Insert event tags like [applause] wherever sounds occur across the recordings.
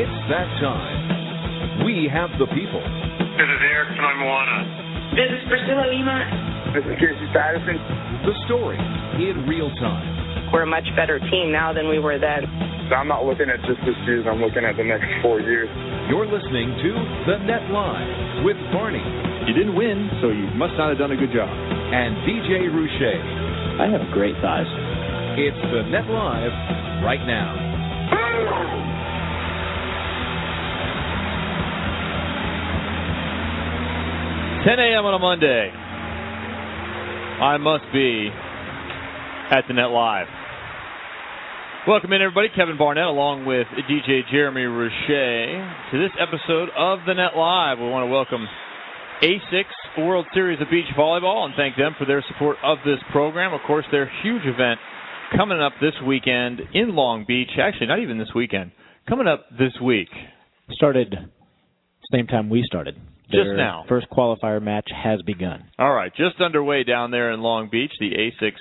It's that time. We have the people. This is Eric Fonoimoana. This is Priscilla Lima. This is Casey Patterson. The story in real time. We're a much better team now than we were then. I'm not looking at just this season, I'm looking at the next four years. You're listening to The Net Live with Barney You didn't win, so you must not have done a good job. and DJ Rouche. I have great thighs. It's The Net Live right now. [laughs] 10 a.m. on a Monday. I must be at the Net Live. Welcome in, everybody. Kevin Barnett, along with DJ Jeremy Roche, to this episode of the Net Live. We want to welcome ASICS World Series of Beach Volleyball and thank them for their support of this program. Of course, their huge event coming up this weekend in Long Beach. Actually, not even this weekend. Coming up this week. Started same time we started. Just now. First qualifier match has begun. All right, just underway down there in Long Beach, the ASICS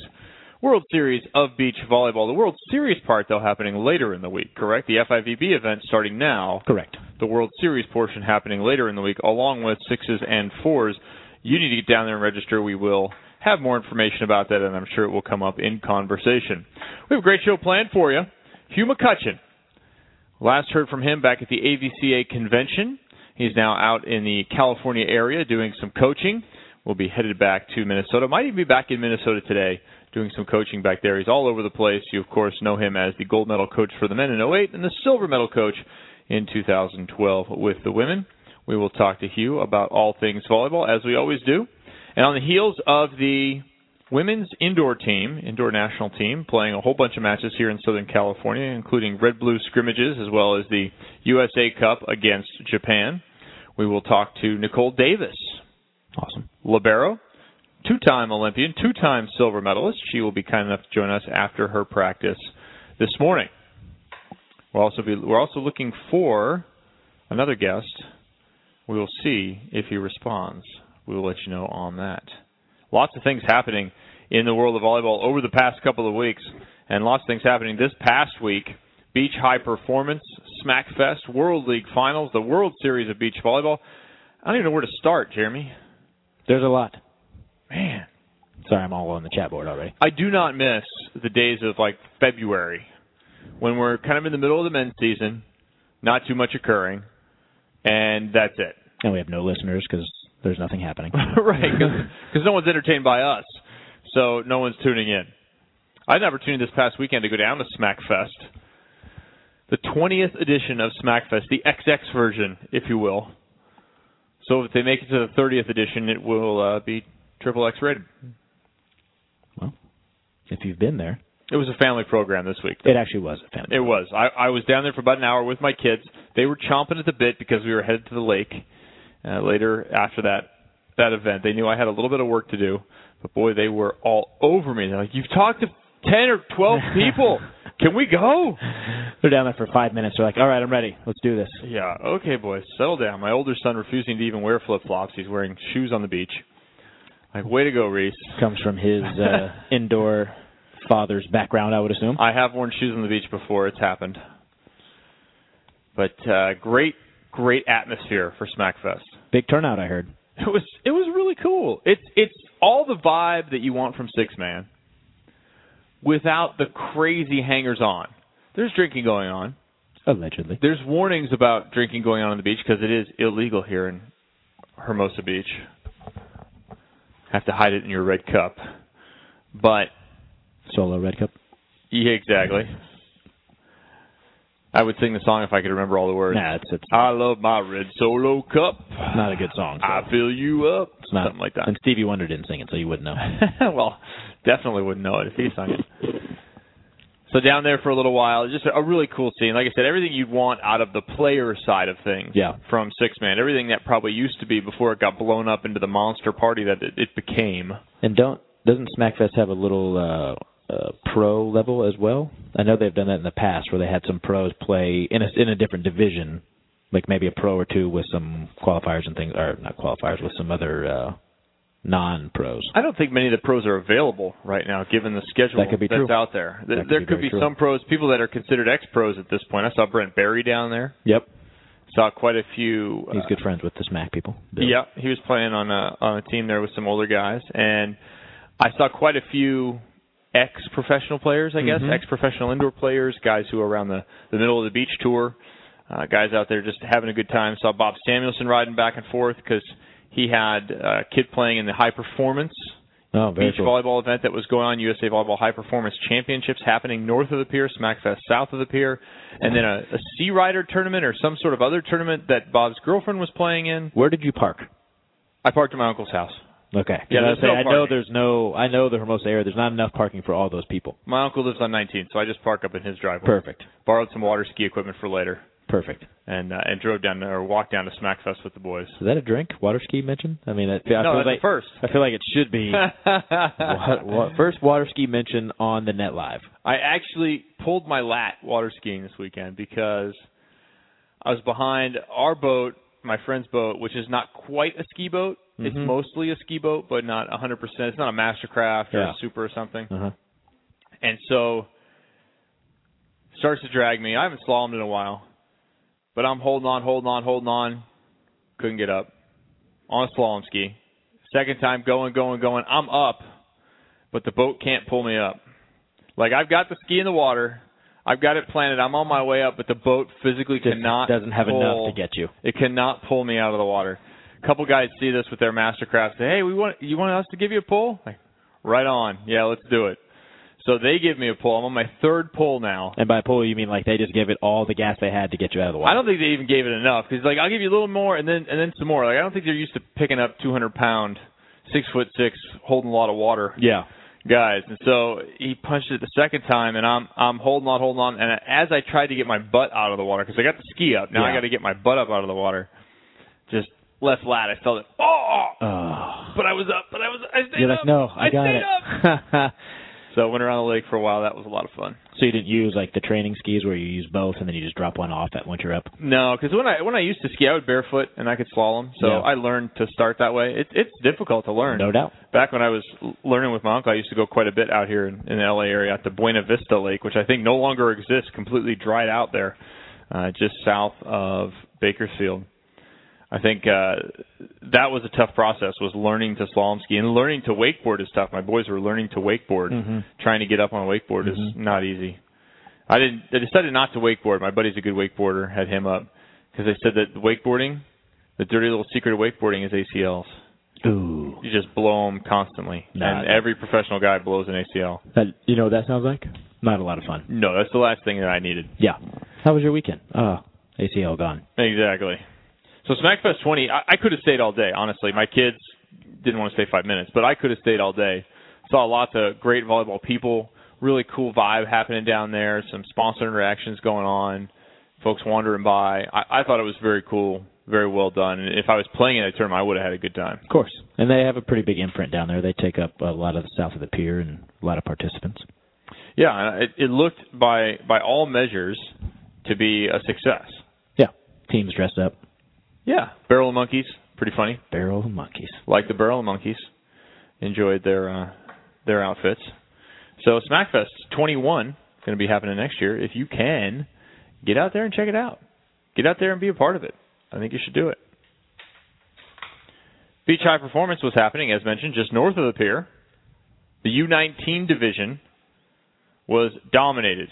World Series of Beach Volleyball. The World Series part, though, happening later in the week, correct? The FIVB event starting now. Correct. The World Series portion happening later in the week, along with sixes and fours. You need to get down there and register. We will have more information about that, and I'm sure it will come up in conversation. We have a great show planned for you. Hugh McCutcheon. Last heard from him back at the AVCA convention. He's now out in the California area doing some coaching. We'll be headed back to Minnesota. Might even be back in Minnesota today doing some coaching back there. He's all over the place. You, of course, know him as the gold medal coach for the men in 08 and the silver medal coach in 2012 with the women. We will talk to Hugh about all things volleyball, as we always do. And on the heels of the women's indoor team, indoor national team, playing a whole bunch of matches here in Southern California, including red blue scrimmages as well as the USA Cup against Japan. We will talk to Nicole Davis, Awesome. libero, two-time Olympian, two-time silver medalist. She will be kind enough to join us after her practice this morning. We'll also be we're also looking for another guest. We will see if he responds. We will let you know on that. Lots of things happening in the world of volleyball over the past couple of weeks, and lots of things happening this past week. Beach High Performance, Smackfest, World League Finals, the World Series of Beach Volleyball. I don't even know where to start, Jeremy. There's a lot. Man, Sorry, I'm all on the chat board already. I do not miss the days of like February when we're kind of in the middle of the men's season, not too much occurring, and that's it. And we have no listeners because there's nothing happening. [laughs] right, because no one's entertained by us, so no one's tuning in. I had an opportunity this past weekend to go down to Smackfest, the 20th edition of Smackfest, the XX version, if you will. So if they make it to the 30th edition, it will uh, be triple X rated. well, if you've been there, It was a family program this week. it actually was a family. It was. I, I was down there for about an hour with my kids. They were chomping at the bit because we were headed to the lake uh, later after that that event. They knew I had a little bit of work to do, but boy, they were all over me. They're like, "You've talked to ten or twelve [laughs] people. Can we go?" They're down there for five minutes. They're like, all right, I'm ready. Let's do this. Yeah. Okay, boys, settle down. My older son refusing to even wear flip flops. He's wearing shoes on the beach. Like, way to go, Reese. Comes from his uh, [laughs] indoor father's background, I would assume. I have worn shoes on the beach before. It's happened. But uh, great, great atmosphere for Smackfest. Big turnout, I heard. It was it was really cool. It's it's all the vibe that you want from six man, without the crazy hangers on. There's drinking going on. Allegedly. There's warnings about drinking going on on the beach because it is illegal here in Hermosa Beach. Have to hide it in your red cup, but Solo Red Cup. yeah, exactly. I would sing the song if I could remember all the words. Nah, it's, it's I love my red solo cup. not a good song. so I fill you up. it's not, Something like that. And Stevie Wonder didn't sing it, so you wouldn't know. [laughs] well, definitely wouldn't know it if he sung it. So down there for a little while, just a really cool scene. Like I said, everything you'd want out of the player side of things. Yeah. From six man, everything that probably used to be before it got blown up into the monster party that it, it became. And don't doesn't Smackfest have a little uh, uh, pro level as well? I know they've done that in the past, where they had some pros play in a in a different division, like maybe a pro or two with some qualifiers and things, or not qualifiers with some other uh, non pros. I don't think many of the pros are available right now, given the schedule That could be that's true. out there. Th- could there be could be true. some pros, people that are considered ex pros at this point. I saw Brent Barry down there. Yep. Saw quite a few. He's uh, good friends with the Smack people. Bill. Yeah, he was playing on a on a team there with some older guys, and I saw quite a few ex professional players. I guess Mhm. ex professional indoor players, guys who are around the the middle of the beach tour, uh, guys out there just having a good time. Saw Bob Samuelson riding back and forth because he had a kid playing in the high performance Oh, beach cool. volleyball event that was going on, USA Volleyball High Performance Championships happening north of the pier, Smackfest south of the pier, and then a, a Sea Rider tournament or some sort of other tournament that Bob's girlfriend was playing in. Where did you park? I parked at my uncle's house. Okay. Yeah, I, there's no I know there's no. I know the Hermosa area. There's not enough parking for all those people. My uncle lives on 19, so I just park up in his driveway. Perfect. Borrowed some water ski equipment for later, Perfect. and uh, and drove down or walked down to Smackfest with the boys. Is that a drink? Water ski mention? I mean, I, I no, feel that's like first. I feel like it should be. [laughs] what, what, first water ski mention on the net live. I actually pulled my lat water skiing this weekend because I was behind our boat, my friend's boat, which is not quite a ski boat. It's Mhm. mostly a ski boat, but not 100%. It's not a Mastercraft or Yeah. a Supra or something. Uh huh. And so starts to drag me. I haven't slalomed in a while, but I'm holding on, holding on, holding on. Couldn't get up on a slalom ski. Second time going, going, going. I'm up, but the boat can't pull me up. Like I've got the ski in the water. I've got it planted. I'm on my way up, but the boat physically Just cannot doesn't have pull, enough to get you. It cannot pull me out of the water. A couple guys see this with their Mastercraft. Say, "Hey, we want you want us to give you a pull?" Like, right on. Yeah, let's do it. So they give me a pull. I'm on my third pull now. And by pull, you mean like they just gave it all the gas they had to get you out of the water? I don't think they even gave it enough because like I'll give you a little more and then and then some more. Like I don't think they're used to picking up 200 pound, six foot six, holding a lot of water Yeah. guys. And so he punched it the second time, and I'm I'm holding on, holding on. And as I tried to get my butt out of the water because I got the ski up, now I got to get my butt up out of the water. Just left lat, I felt it. Oh, Oh. but I was up, but I was I stayed You're up. like, no, I, got stayed it. [laughs] So I went around the lake for a while. That was a lot of fun. so you didn't use like the training skis where you use both and then you just drop one off at once you're up. No, because when I when I used to ski, I would barefoot and I could slalom. So Yeah. I learned to start that way. It's it's difficult to learn. No doubt. Back when I was learning with my uncle, I used to go quite a bit out here in, in the LA area at the Buena Vista Lake, which I think no longer exists, completely dried out there, uh, just south of Bakersfield. I think uh, that was a tough process. Was learning to slalom ski and learning to wakeboard is tough. My boys were learning to wakeboard. Mhm. Trying to get up on a wakeboard is Mhm. not easy. I didn't. I decided not to wakeboard. My buddy's a good wakeboarder. Had him up because they said that wakeboarding, the dirty little secret of wakeboarding is ACLs. Ooh. You just blow them constantly, Nah, and every professional guy blows an ACL. That, you know what that sounds like? Not a lot of fun. No, that's the last thing that I needed. Yeah. How was your weekend? Oh, ACL gone. Exactly. So SmackFest 20, I, I could have stayed all day. Honestly, my kids didn't want to stay five minutes, but I could have stayed all day. Saw lots of great volleyball people. Really cool vibe happening down there. Some sponsor interactions going on. Folks wandering by. I, I thought it was very cool, very well done. And if I was playing in a tournament, I would have had a good time. Of course. And they have a pretty big imprint down there. They take up a lot of the south of the pier and a lot of participants. Yeah, it, it looked by by all measures to be a success. Yeah. Teams dressed up. Yeah, Barrel of Monkeys, pretty funny. Barrel of monkeys. Like the Barrel of Monkeys, enjoyed their uh, their outfits. So Smackfest 21 is going to be happening next year. If you can, get out there and check it out. Get out there and be a part of it. I think you should do it. Beach High Performance was happening, as mentioned, just north of the pier. The U19 division was dominated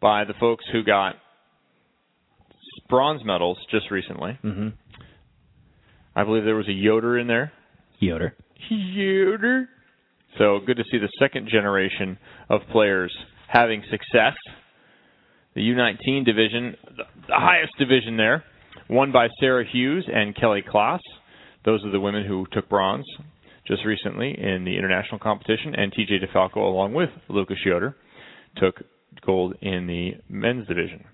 by the folks who got bronze medals just recently. Mm-hmm. I believe there was a Yoder in there. Yoder. Yoder. So good to see the second generation of players having success. The U19 division, the highest division there, won by Sara Hughes and Kelly Claes. Those are the women who took bronze just recently in the international competition, and TJ DeFalco, along with Lucas Yoder, took gold in the men's division.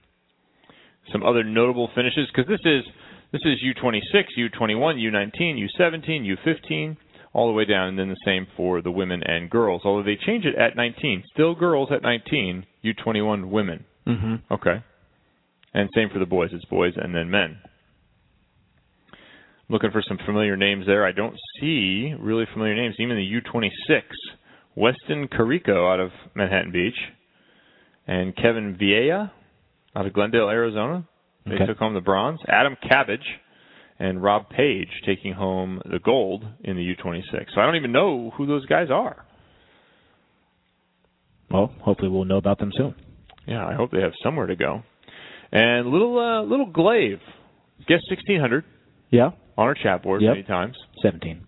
Some other notable finishes because this is this is U26, U21, U19, U17, U15, all the way down, and then the same for the women and girls. Although they change it at 19, still girls at 19, U21 women. Mm-hmm. Okay. And same for the boys. It's boys and then men. Looking for some familiar names there. I don't see really familiar names. Even the U26, Weston Carico out of Manhattan Beach, and Kevin Vieja out of Glendale, Arizona. They Okay. took home the bronze. Adam Cabbage and Rob Page taking home the gold in the U26. So I don't even know who those guys are. Well, hopefully we'll know about them soon. Yeah, I hope they have somewhere to go. And little uh, little Glave, guess 1600 Yeah, on our chat board Yep. many times. 17.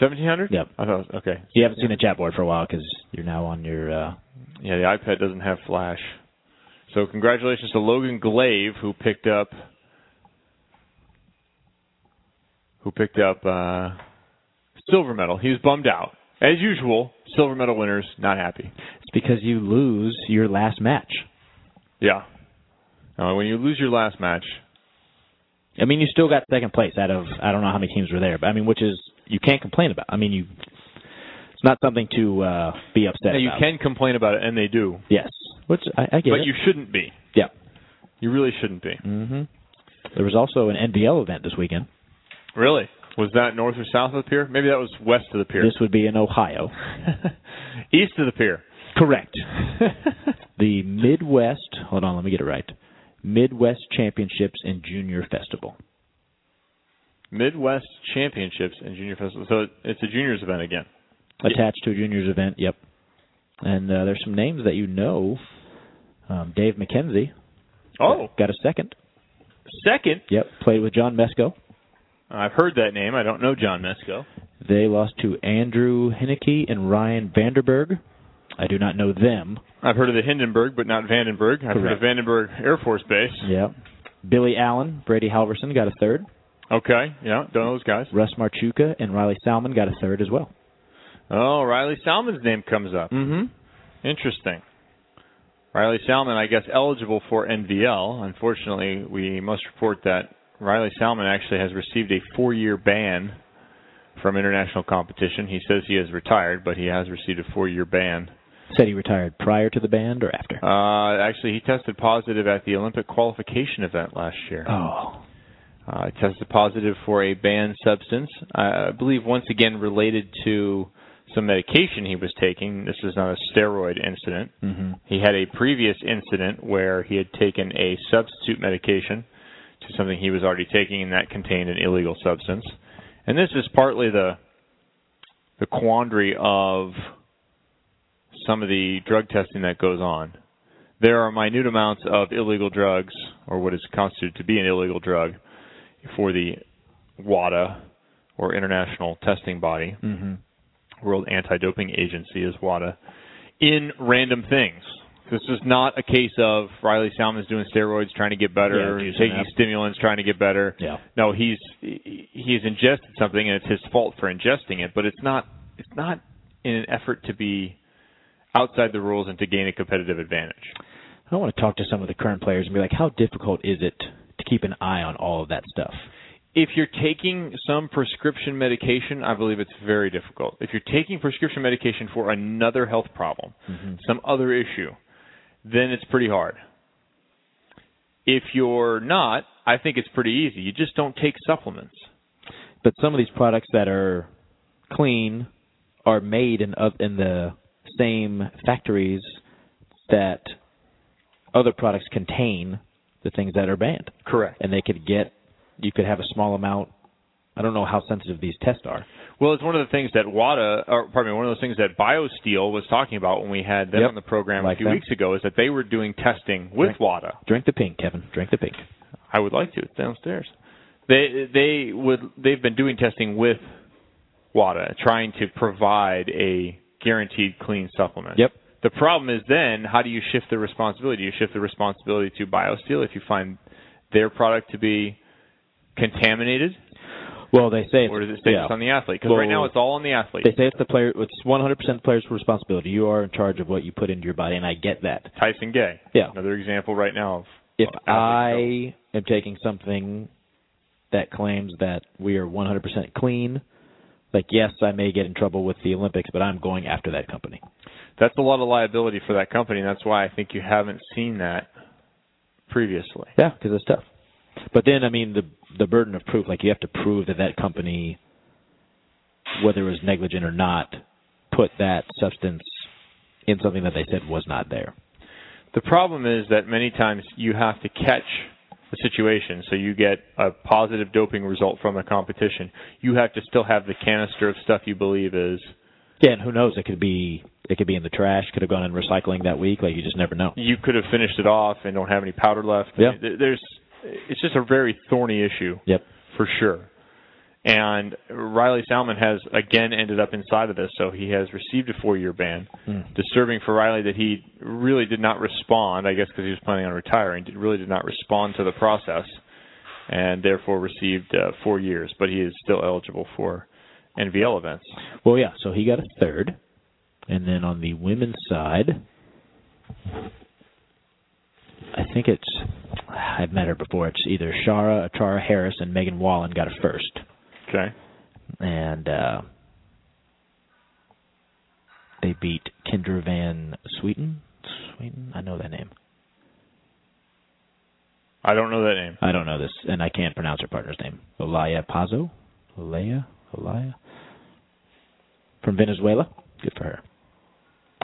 1700? Yep. I thought okay. You haven't seen the chat board for a while because you're now on your. Uh, Yeah, the iPad doesn't have flash. So congratulations to Logan Glave who picked up who picked up uh silver medal. He was bummed out. As usual, silver medal winners not happy. it's because you lose your last match. Yeah. Uh, when you lose your last match, I mean, you still got second place out of I don't know how many teams were there, but I mean, which is you can't complain about. I mean, you it's not something to uh, be upset now, you about. can complain about it, and they do, yes, which I, I get but it. you shouldn't be. yeah. You really shouldn't be. hmm There was also an NVL event this weekend. Really? Was that north or south of the pier? Maybe that was west of the pier. This would be in Ohio. [laughs] East of the pier. Correct. [laughs] the Midwest. Hold on, let me get it right. Midwest Championships and Junior Festival. Midwest Championships and Junior Festival. So it's a juniors event again. Attached to a juniors event. Yep. And uh, there's some names that you know. Um, Dave McKenzie Oh, got a second. second. Yep. Played with John Mesko. I've heard that name. I don't know John Mesko. They lost to Andrew Hinneke and Ryan Vanderberg. I do not know them. I've heard of the Hindenburg, but not Vandenberg. I've heard of Correct. Vandenberg Air Force Base. Yep. Billy Allen, Brady Halverson got a third. Okay, yeah, don't know those guys. Russ Marchewka and Riley Salmon got a third as well. Oh, Riley Salmon's name comes up. Mm-hmm. Interesting. Riley Salmon, I guess, eligible for NVL. Unfortunately, we must report that Riley Salmon actually has received a four-year ban from international competition. He says he has retired, but he has received a four-year ban. Said he retired prior to the band or after? Uh, actually, he tested positive at the Olympic qualification event last year. oh. Uh, he tested positive for a banned substance. I believe once again related to some medication he was taking. This is not a steroid incident. Mm-hmm. He had a previous incident where he had taken a substitute medication to something he was already taking, and that contained an illegal substance. And this is partly the the quandary of some of the drug testing that goes on. There are minute amounts of illegal drugs, or what is constituted to be an illegal drug, for the WADA, or International Testing Body. Mm-hmm. World Anti-Doping Agency is WADA, in random things. This is not a case of Riley Salmon's doing steroids trying to get better, Yeah, taking up. stimulants trying to get better. Yeah. No, he's he's ingested something and it's his fault for ingesting it, but it's not it's not in an effort to be outside the rules and to gain a competitive advantage. I want to talk to some of the current players and be like, how difficult is it to keep an eye on all of that stuff? If you're taking some prescription medication, I believe it's very difficult. If you're taking prescription medication for another health problem, mm-hmm. some other issue, then it's pretty hard. If you're not, I think it's pretty easy. You just don't take supplements. But some of these products that are clean are made in in the same factories that other products contain the things that are banned, Correct. and they could get you could have a small amount. I don't know how sensitive these tests are. Well, it's one of the things that WADA, or pardon me, one of those things that BioSteel was talking about when we had them Yep. on the program Like a few them. weeks ago, is that they were doing testing with Right. WADA. Drink the pink, Kevin. Drink the pink. I would like to. It's downstairs. They they would they've been doing testing with WADA, trying to provide a guaranteed clean supplement. Yep. The problem is then how do you shift the responsibility? Do you shift the responsibility to BioSteel if you find their product to be contaminated, Well, they say it's, or does it stay yeah. on the athlete? Because Well, right now it's all on the athlete. They say it's the player. It's 100% the player's responsibility. You are in charge of what you put into your body, and I get that. Tyson Gay, Yeah. another example right now of If I am taking something that claims that we are 100% clean, like yes, I may get in trouble with the Olympics, but I'm going after that company. that's a lot of liability for that company, and that's why I think you haven't seen that previously. Yeah, because it's tough. But then, I mean, the the burden of proof. Like you have to prove that that company, whether it was negligent or not, put that substance in something that they said was not there. The problem is that many times you have to catch the situation. So you get a positive doping result from a competition. You have to still have the canister of stuff you believe is. Yeah, and who knows? It could be it could be in the trash. Could have gone in recycling that week. Like you just never know. You could have finished it off and don't have any powder left. Yeah. There's. It's just a very thorny issue. Yep. For sure. And Riley Salmon has again ended up inside of this, so he has received a four-year ban. Mm. Disturbing for Riley that he really did not respond. I guess because he was planning on retiring, did, really did not respond to the process, and therefore received uh, four years. But he is still eligible for NVL events. Well, yeah. So he got a third, and then on the women's side, I think it's I've met her before. It's either Shara Achara Harris and Megan Wallen got a first. Okay. And uh they beat Kendra Van Sweeten. Sweeten? I know that name. I don't know that name. I don't know this, and I can't pronounce her partner's name. Olaya Pazo? Olaya? Olaya? From Venezuela. Good for her.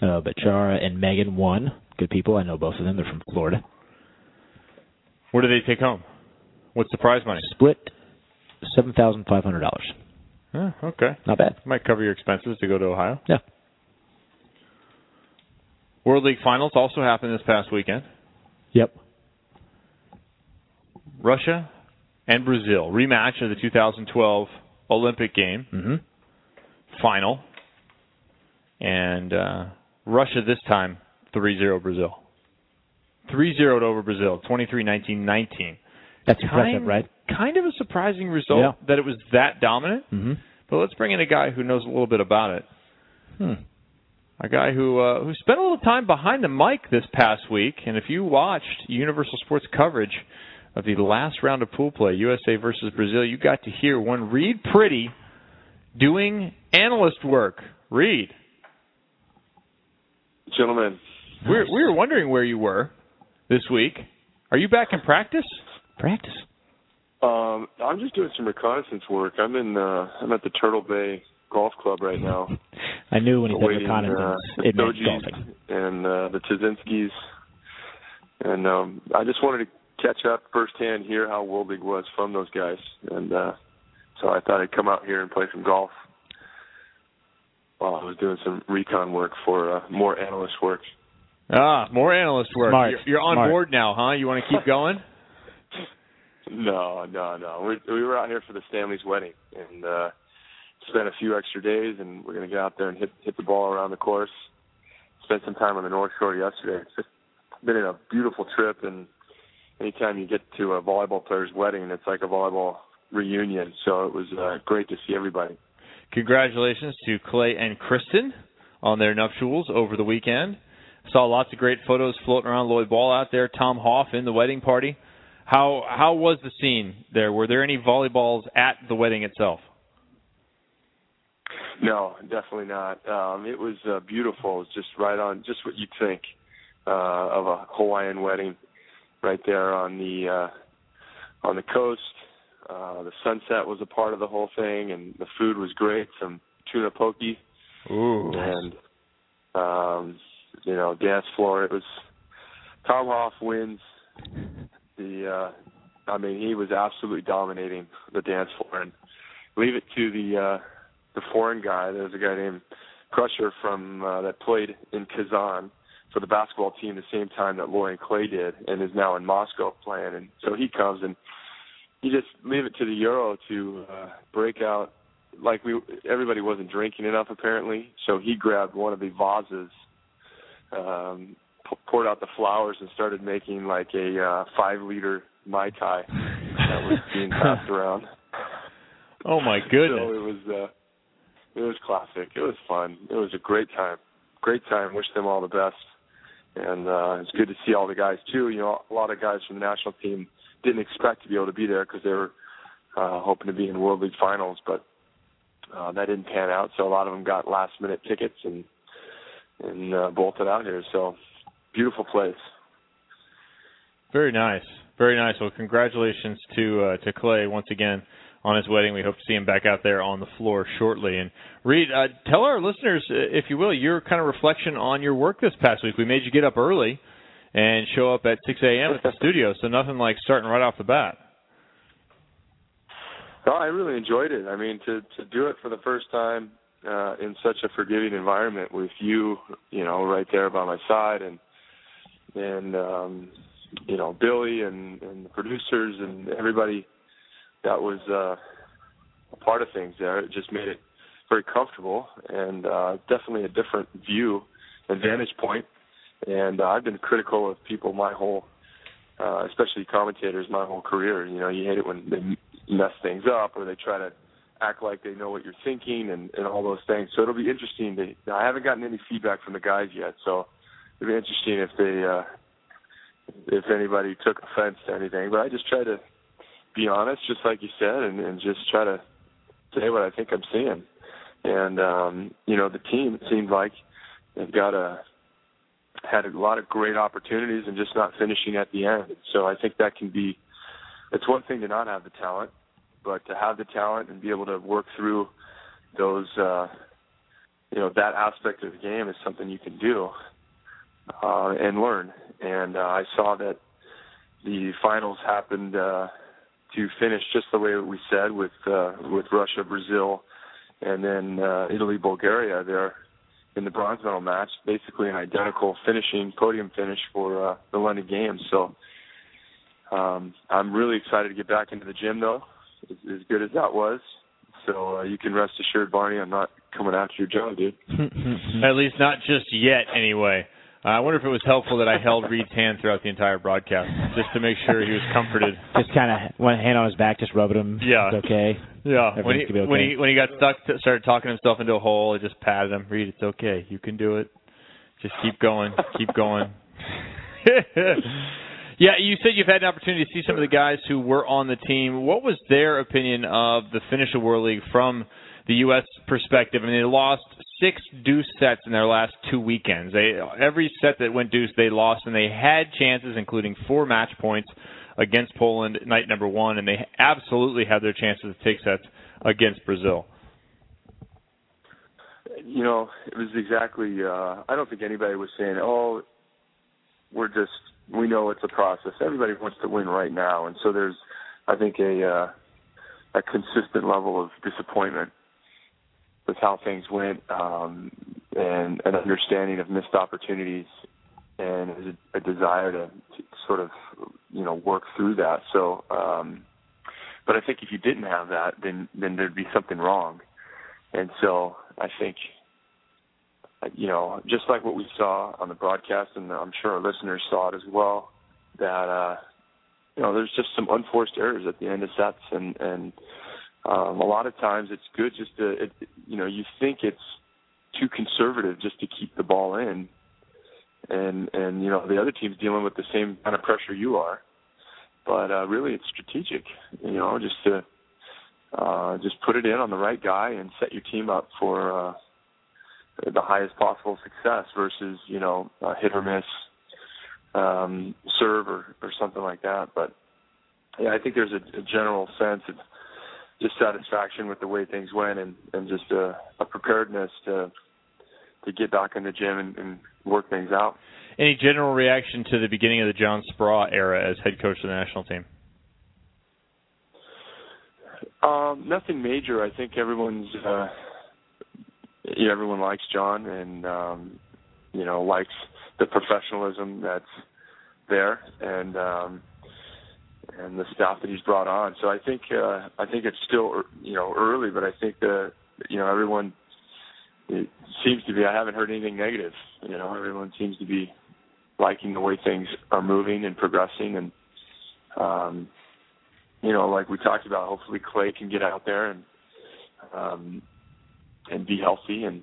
Uh, but Chara and Megan won. Good people. I know both of them. They're from Florida. What do they take home? What's the prize money? Split seven thousand five hundred dollars. Oh, okay. Not bad. Might cover your expenses to go to Ohio. Yeah. World League Finals also happened this past weekend. Yep. Russia and Brazil rematch of the 2012 Olympic game Mm-hmm. final, and uh, Russia this time 3-0 Brazil. 3-0 over Brazil, 23-19-19. That's impressive, Kind- right? Kind of a surprising result Yeah. that it was that dominant. Mm-hmm. But let's bring in a guy who knows a little bit about it. Hmm. A guy who uh, who spent a little time behind the mic this past week, and if you watched Universal Sports coverage of the last round of pool play, USA versus Brazil, you got to hear one Reid Priddy doing analyst work. Reid, Gentlemen, we were, we were wondering where you were this week. Are you back in practice? Practice. um, I'm just doing some reconnaissance work. I'm in. Uh, I'm at the Turtle Bay Golf Club right now. [laughs] I knew when he said awaiting, reconnaissance, uh, it the meant Shojis golfing. and uh, the Touzinskys, and um, I just wanted to catch up firsthand, hear how World League was from those guys, and uh, so I thought I'd come out here and play some golf while I was doing some recon work for uh, more analyst work. Ah, more analyst work. Smart. You're, you're on Smart. board now, huh? You want to keep going? [laughs] No, no, no. We we were out here for the Stanley's wedding and uh spent a few extra days and we're gonna get out there and hit hit the ball around the course. Spent some time on the North Shore yesterday. It's just been a beautiful trip and anytime you get to a volleyball player's wedding it's like a volleyball reunion. So it was uh, great to see everybody. Congratulations to Clay and Kristen on their nuptials over the weekend. Saw lots of great photos floating around Lloyd Ball out there. Tom Hoff in the wedding party. How how was the scene there? Were there any volleyballs at the wedding itself? No, definitely not. Um, it was uh, beautiful. It was just right on, just what you'd think uh, of a Hawaiian wedding, right there on the uh, on the coast. Uh, the sunset was a part of the whole thing, and the food was great. Some tuna poke Ooh. and um, you know dance floor. It was Tom Hoff wins the. Uh, I mean, he was absolutely dominating the dance floor, and leave it to the uh, the foreign guy. There's a guy named Crusher from uh, that played in Kazan for the basketball team the same time that Lauren Clay did, and is now in Moscow playing. And so he comes and you just leave it to the Euro to uh, break out. Like we, everybody wasn't drinking enough apparently, so he grabbed one of the vases, um, poured out the flowers, and started making like a uh, five liter mai tai that was [laughs] being passed around. Oh my So goodness. it was uh it was classic. It was fun. It was a great time. Great time. Wish them all the best. And uh it's good to see all the guys too. You know, a lot of guys from the national team didn't expect to be able to be there because they were uh hoping to be in World League finals, but uh that didn't pan out. So a lot of them got last minute tickets and and uh, bolted out here. So beautiful place. Very nice. Very nice. Well, congratulations to uh, to Clay once again on his wedding. We hope to see him back out there on the floor shortly. And Reid, uh, tell our listeners, uh, if you will, your kind of reflection on your work this past week. We made you get up early and show up at 6 a.m. at the [laughs] studio, so nothing like starting right off the bat. No, I really enjoyed it. I mean, to to do it for the first time uh, in such a forgiving environment with you, you know, right there by my side, and and um, you know Billy and and the producers and everybody that was uh, a part of things there. It just made it very comfortable and uh, definitely a different view and vantage point. And uh, I've been critical of people my whole, uh, especially commentators, my whole career. You know, you hate it when they mess things up or they try to act like they know what you're thinking and, and all those things. So it'll be interesting. To, I haven't gotten any feedback from the guys yet, so it'll be interesting if they, uh, if anybody took offense to anything. But I just try to be honest, just like you said, and, and just try to say what I think I'm seeing. And um, you know, the team it seemed like they've got a had a lot of great opportunities and just not finishing at the end. So I think that can be it's one thing to not have the talent, but to have the talent and be able to work through those uh you know, that aspect of the game is something you can do uh and learn. And uh, I saw that the finals happened uh to finish just the way we said with uh, with Russia, Brazil, and then uh, Italy, Bulgaria there in the bronze medal match. Basically, an identical finishing podium finish for uh, the London Games. So um, I'm really excited to get back into the gym, though, as, as good as that was. So uh, you can rest assured, Barney, I'm not coming after your job, dude. At least not just yet, anyway. Uh, I wonder if it was helpful that I held Reid's hand throughout the entire broadcast, just to make sure he was comforted. Just kind of one hand on his back, just rubbing him. Yeah. It's okay. Yeah. When he, Everything's gonna be okay. when he when he got stuck, to, started talking himself into a hole, I just patted him. Reid, it's okay. You can do it. Just keep going. Keep going. [laughs] yeah, you said you've had an opportunity to see some of the guys who were on the team. What was their opinion of the finish of World League from the U.S. perspective? I mean, they lost six deuce sets in their last two weekends. They every set that went deuce they lost, and they had chances, including four match points against Poland night number one, and they absolutely had their chances to take sets against Brazil. You know, it was exactly. uh I don't think anybody was saying, "Oh, we're just we know it's a process." Everybody wants to win right now, and so there's, I think, a uh, a consistent level of disappointment with how things went, um, and an understanding of missed opportunities, and a, a desire to, to sort of, you know, work through that. So, um, but I think if you didn't have that, then then there'd be something wrong. And so I think, you know, just like what we saw on the broadcast, and I'm sure our listeners saw it as well, that uh, you know, there's just some unforced errors at the end of sets, and and um, a lot of times it's good just to, it, you know, you think it's too conservative just to keep the ball in, and and you know the other team's dealing with the same kind of pressure you are, but uh, really it's strategic, you know, just to uh, just put it in on the right guy and set your team up for uh, the highest possible success versus you know a hit or miss um, serve or, or something like that. But yeah, I think there's a, a general sense of dissatisfaction with the way things went and, and just a, a preparedness to to get back in the gym and, and work things out. Any general reaction to the beginning of the John Speraw era as head coach of the national team? Um, nothing major. I think everyone's uh, yeah, everyone likes John and um, you know likes the professionalism that's there and um, and the staff that he's brought on. So I think uh, I think it's still you know early, but I think the you know everyone it seems to be. I haven't heard anything negative. You know, everyone seems to be liking the way things are moving and progressing, and um, you know, like we talked about, hopefully Clay can get out there and um, and be healthy, and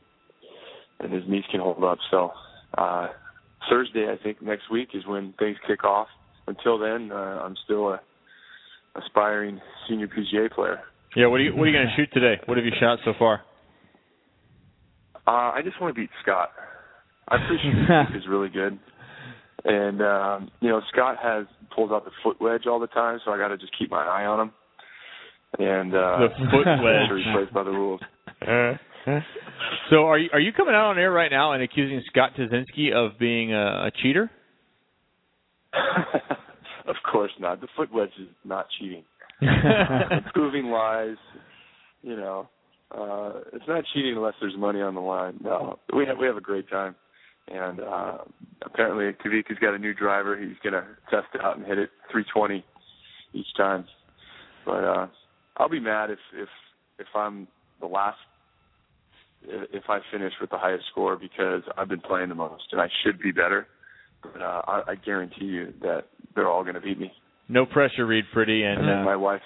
and his knees can hold up. So uh, Thursday, I think next week is when things kick off. Until then, uh, I'm still a aspiring senior PGA player. Yeah, what are you what are you going to shoot today? What have you shot so far? Uh, I just want to beat Scott. I'm pretty sure is really good, and um, you know Scott has pulls out the foot wedge all the time, so I got to just keep my eye on him. And uh, The foot [laughs] make sure wedge. he plays by the rules. [laughs] [laughs] so are you are you coming out on air right now and accusing Scott Touzinsky of being a, a cheater? [laughs] of course not. The foot wedge is not cheating. [laughs] Proving lies, you know. Uh it's not cheating unless there's money on the line. No. We have we have a great time. And uh apparently Kawika's got a new driver. He's gonna test it out and hit it three twenty each time. But uh I'll be mad if if if I'm the last if I finish with the highest score because I've been playing the most and I should be better. But uh, I, I guarantee you that they're all going to beat me. No pressure, Reid Priddy, and uh, my wife.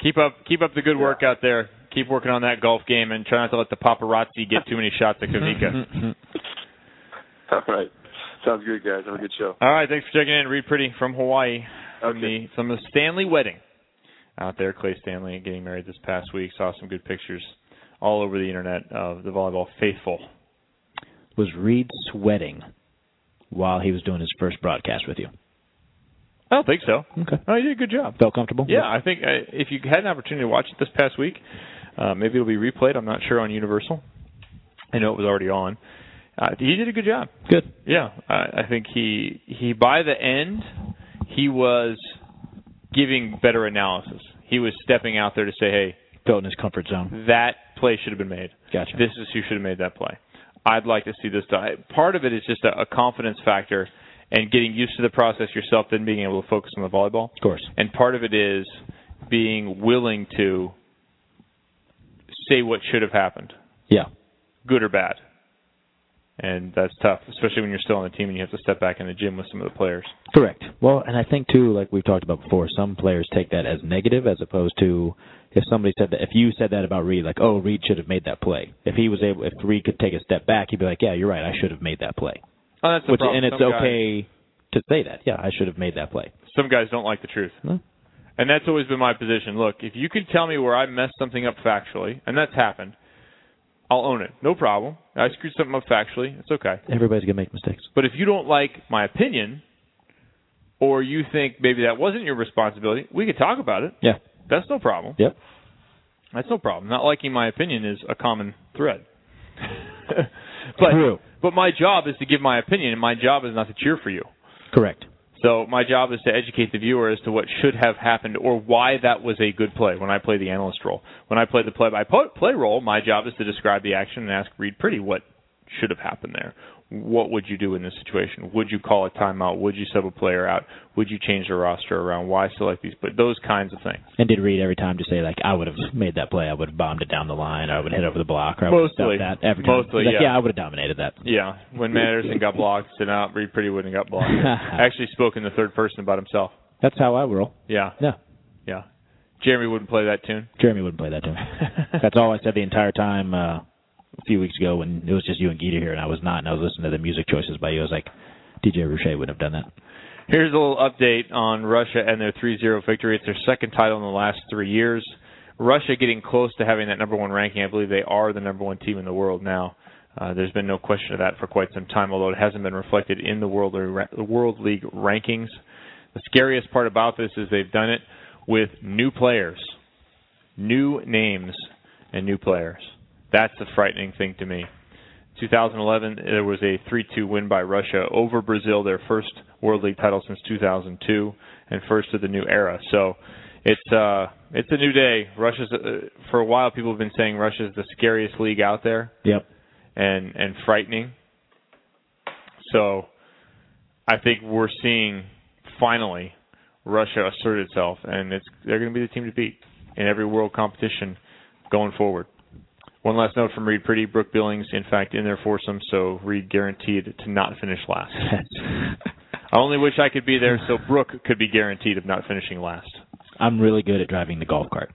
keep up keep up the good work out there. Keep working on that golf game and try not to let the paparazzi get too many [laughs] shots at Kawika. [laughs] All right. Sounds good, guys. Have a good show. All right, thanks for checking in, Reid Priddy from Hawaii, from Okay. the from the Stanley wedding out there. Clay Stanley getting married this past week. Saw some good pictures all over the internet of the volleyball faithful. Was Reid sweating while he was doing his first broadcast with you? I don't think so. Okay. Oh, you did a good job. Felt comfortable? Yeah, I think uh, if you had an opportunity to watch it this past week, uh, maybe it'll be replayed. I'm not sure on Universal. I know it was already on. Uh, he did a good job. Good. Yeah, I, I think he he by the end he was giving better analysis. He was stepping out there to say, "Hey, Felt in his comfort zone. that play should have been made. Gotcha. This is who should have made that play. I'd like to see this done. Part of it is just a, a confidence factor and getting used to the process yourself, then being able to focus on the volleyball. Of course. And part of it is being willing to say what should have happened, Yeah. good or bad. And that's tough, especially when you're still on the team and you have to step back in the gym with some of the players. Correct. Well, and I think too, like we've talked about before, some players take that as negative as opposed to if somebody said that if you said that about Reid, like, oh, Reid should have made that play. If he was able, if Reid could take a step back, he'd be like, yeah, you're right, I should have made that play. Oh, that's the Which, problem. and it's Some guys- okay to say that. Yeah, I should have made that play. some guys don't like the truth. No. And that's always been my position. Look, if you could tell me where I messed something up factually, and that's happened, I'll own it. No problem. I screwed something up factually. It's okay. Everybody's gonna make mistakes. But if you don't like my opinion, or you think maybe that wasn't your responsibility, we could talk about it. Yeah. That's no problem. Yep. That's no problem. Not liking my opinion is a common thread. [laughs] but True. but my job is to give my opinion, and my job is not to cheer for you. Correct. So my job is to educate the viewer as to what should have happened or why that was a good play when I play the analyst role. When I play the play-by-play role, my job is to describe the action and ask Reid Priddy what should have happened there. What would you do in this situation? Would you call a timeout? Would you sub a player out? Would you change the roster around? Why select these? But those kinds of things. And did Reid every time just say like, I would have made that play, I would have bombed it down the line, or I would have hit over the block, or I would have Mostly. that every time. Mostly, like, yeah. I would have dominated that. Yeah, when Manderson got blocked, sit out. Reid Priddy wouldn't have got blocked. [laughs] Actually, spoke in the third person about himself. That's how I roll. Yeah, Yeah. yeah. Jeremy wouldn't play that tune. Jeremy wouldn't play that tune. [laughs] That's all I said the entire time uh, a few weeks ago when it was just you and Gita here, and I was not, and I was listening to the music choices by you. I was like, DJ Rouche wouldn't have done that. Here's a little update on Russia and their 3-0 victory. It's their second title in the last three years. Russia getting close to having that number one ranking. I believe they are the number one team in the world now. Uh, there's been no question of that for quite some time, although it hasn't been reflected in the World, the World League rankings. The scariest part about this is they've done it with new players, new names, and new players. That's the frightening thing to me. 2011, there was a 3-2 win by Russia over Brazil, their first World League title since 2002, and first of the new era. So it's uh, it's a new day. Russia's uh, for a while people have been saying Russia's the scariest league out there Yep. and and frightening. So I think we're seeing finally Russia assert itself, and it's they're going to be the team to beat in every world competition going forward. One last note from Reid Priddy, Brook Billings, in fact, in their foursome, so Reid guaranteed to not finish last. [laughs] I only wish I could be there so Brook could be guaranteed of not finishing last. I'm really good at driving the golf cart.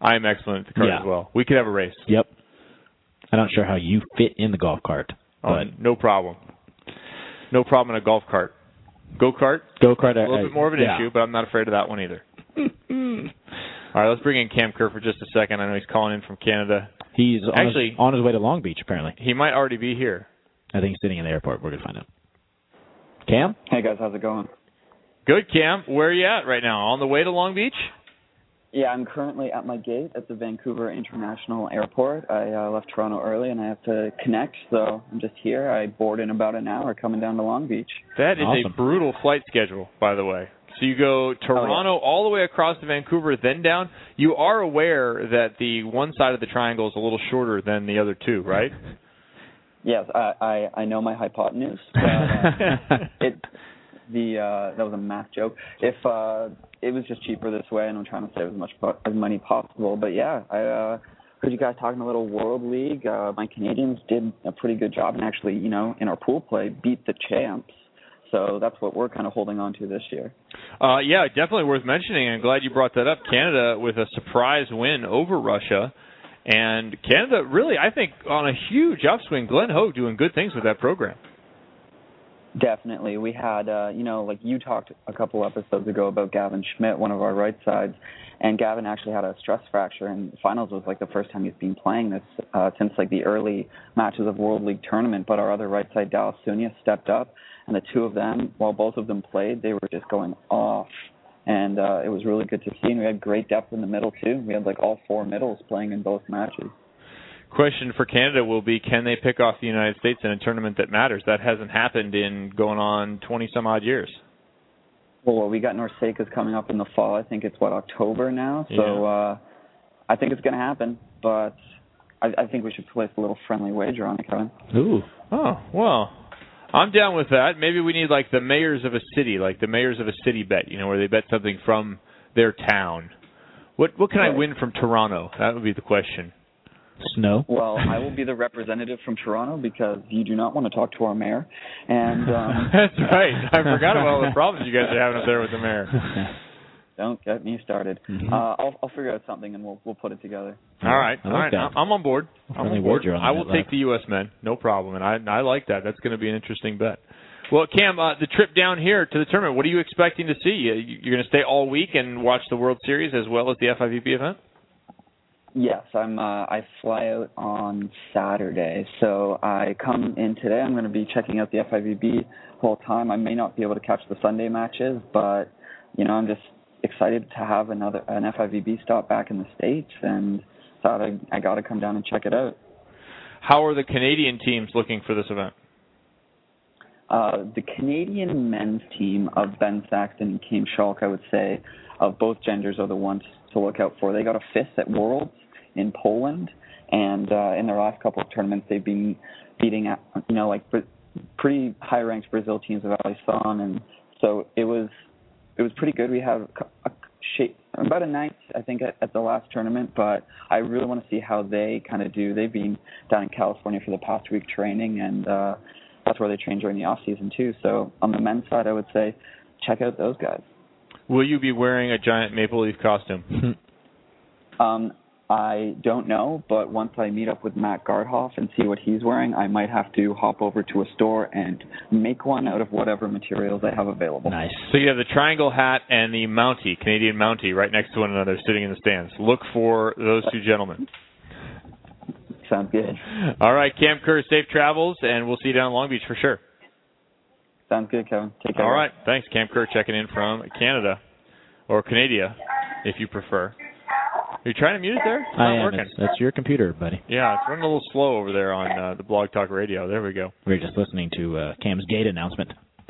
I am excellent at the cart Yeah. as well. We could have a race. Yep. I'm not sure how you fit in the golf cart, Oh, but no problem. No problem in a golf cart. Go kart, go kart. a little uh, bit more of an yeah. issue, but I'm not afraid of that one either. [laughs] [laughs] All right, let's bring in Cam Kerr for just a second. I know he's calling in from Canada. He's on Actually- his, on his way to Long Beach. Apparently, He might already be here. I think he's sitting in the airport. We're gonna find out. Cam? Hey guys, how's it going? Good, Cam. Where are you at right now? On the way to Long Beach? Yeah, I'm currently at my gate at the Vancouver International Airport. I uh, left Toronto early and I have to connect, so I'm just here. I board in about an hour coming down to Long Beach. That is Awesome. a brutal flight schedule, by the way. So you go Toronto all the way across to Vancouver, then down. You are aware that the one side of the triangle is a little shorter than the other two, right? [laughs] Yes, I I, I know my hypotenuse. But, uh, [laughs] it the uh that was a math joke. If uh it was just cheaper this way and I'm trying to save as much as money possible. But yeah, I uh heard you guys talking a little World League. Uh my Canadians did a pretty good job and actually, you know, in our pool play beat the champs. So that's what we're kind of holding on to this year. Uh, yeah, definitely worth mentioning. I'm glad you brought that up. Canada with a surprise win over Russia. And Canada really, I think, on a huge upswing. Glenn Hoag doing good things with that program. Definitely. We had, uh, you know, like you talked a couple episodes ago about Gavin Schmitt, one of our right sides, and Gavin actually had a stress fracture, and finals was like the first time he's been playing this uh, since like the early matches of World League tournament. But our other right side, Dallas Soonias, stepped up, and the two of them, while both of them played, they were just going off. And uh, it was really good to see, and we had great depth in the middle too. We had like all four middles playing in both matches. Question for Canada will be: Can they pick off the United States in a tournament that matters? That hasn't happened in going on twenty some odd years. Well, we got NORCECA's coming up in the fall. I think it's what October now. So uh I think it's going to happen, but I, I think we should place a little friendly wager on it, Kevin. Ooh. Oh well, I'm down with that. Maybe we need like the mayors of a city, like the mayors of a city bet. You know, where they bet something from their town. What what can I win from Toronto? That would be the question. Snow. Well, I will be the representative from Toronto because you do not want to talk to our mayor. And um [laughs] That's right. I forgot about all the problems you guys are having up there with the mayor. [laughs] don't get me started. Mhm. Uh I'll I'll figure out something and we'll we'll put it together. All right, I all like right. that. I'm on board. I'm on board. on I will live. take the U.S. men, no problem, and I I like that. That's going to be an interesting bet. Well, Cam, uh, the trip down here to the tournament. What are you expecting to see? You- You're going to stay all week and watch the World Series as well as the FIVB event. Yes, I'm. Uh, I fly out on Saturday, so I come in today. I'm going to be checking out the FIVB whole time. I may not be able to catch the Sunday matches, but you know, I'm just excited to have another an FIVB stop back in the states, and thought I I got to come down and check it out. How are the Canadian teams looking for this event? Uh, the Canadian men's team of Ben Saxton and Chaim Schalk, I would say, of both genders are the ones to look out for. They got a fifth at Worlds in Poland, and uh, in their last couple of tournaments, they've been beating, you know, like pretty high-ranked Brazil teams of Alisson, and so it was it was pretty good. We have a, a shape, about a ninth, I think, at, at the last tournament, but I really want to see how they kind of do. They've been down in California for the past week training, and uh, that's where they train during the off season too. So on the men's side, I would say check out those guys. Will you be wearing a giant maple leaf costume? [laughs] Um, I don't know, but once I meet up with Matt Gardhoff and see what he's wearing, I might have to hop over to a store and make one out of whatever materials I have available. Nice. So you have the triangle hat and the Mountie, Canadian Mountie, right next to one another, sitting in the stands. Look for those two gentlemen. Sounds good. All right, Cam Kerr, safe travels, and we'll see you down in Long Beach for sure. Sounds good, Kevin. Take care. All right, thanks, Cam Kerr, checking in from Canada, or Canada, if you prefer. Are you trying to mute it there? It's I am. working. It's, that's your computer, buddy. Yeah, it's running a little slow over there on uh, the Blog Talk Radio. There we go. We are just listening to uh, Cam's gate announcement. [laughs]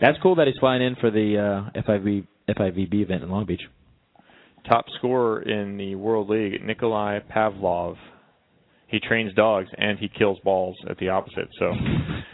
That's cool that he's flying in for the uh, FIV FIVB event in Long Beach. Top scorer in the World League, Nikolai Pavlov. He trains dogs and he kills balls at the opposite. So, [laughs]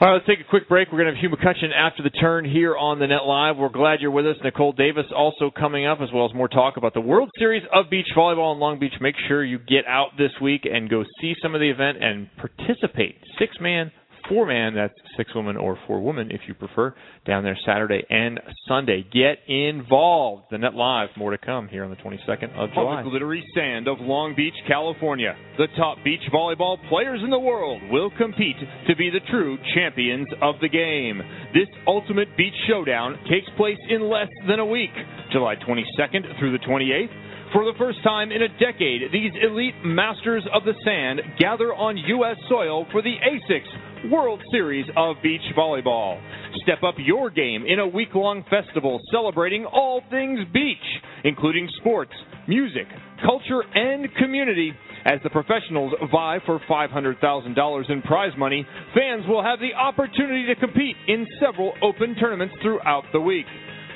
all right, let's take a quick break. We're going to have Hugh McCutcheon after the turn here on the Net Live. We're glad you're with us. Nicole Davis also coming up, as well as more talk about the World Series of Beach Volleyball in Long Beach. Make sure you get out this week and go see some of the event and participate. Six man, four man, that's six women or four women if you prefer, down there Saturday and Sunday. Get involved. The Net Live, more to come here on the 22nd of July. On the glittery sand of Long Beach, California, the top beach volleyball players in the world will compete to be the true champions of the game. This ultimate beach showdown takes place in less than a week, July 22nd through the 28th. For the first time in a decade, these elite masters of the sand gather on U.S. soil for the ASICS World Series of Beach Volleyball. Step up your game in a week long festival celebrating all things beach, including sports, music, culture, and community. As the professionals vie for $500,000 in prize money, fans will have the opportunity to compete in several open tournaments throughout the week.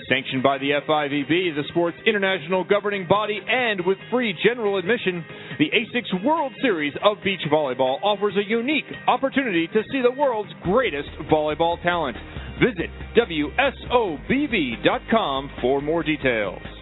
Sanctioned by the FIVB, the sport's international governing body, and with free general admission, the ASICS World Series of Beach Volleyball offers a unique opportunity to see the world's greatest volleyball talent. Visit WSOBV.com for more details.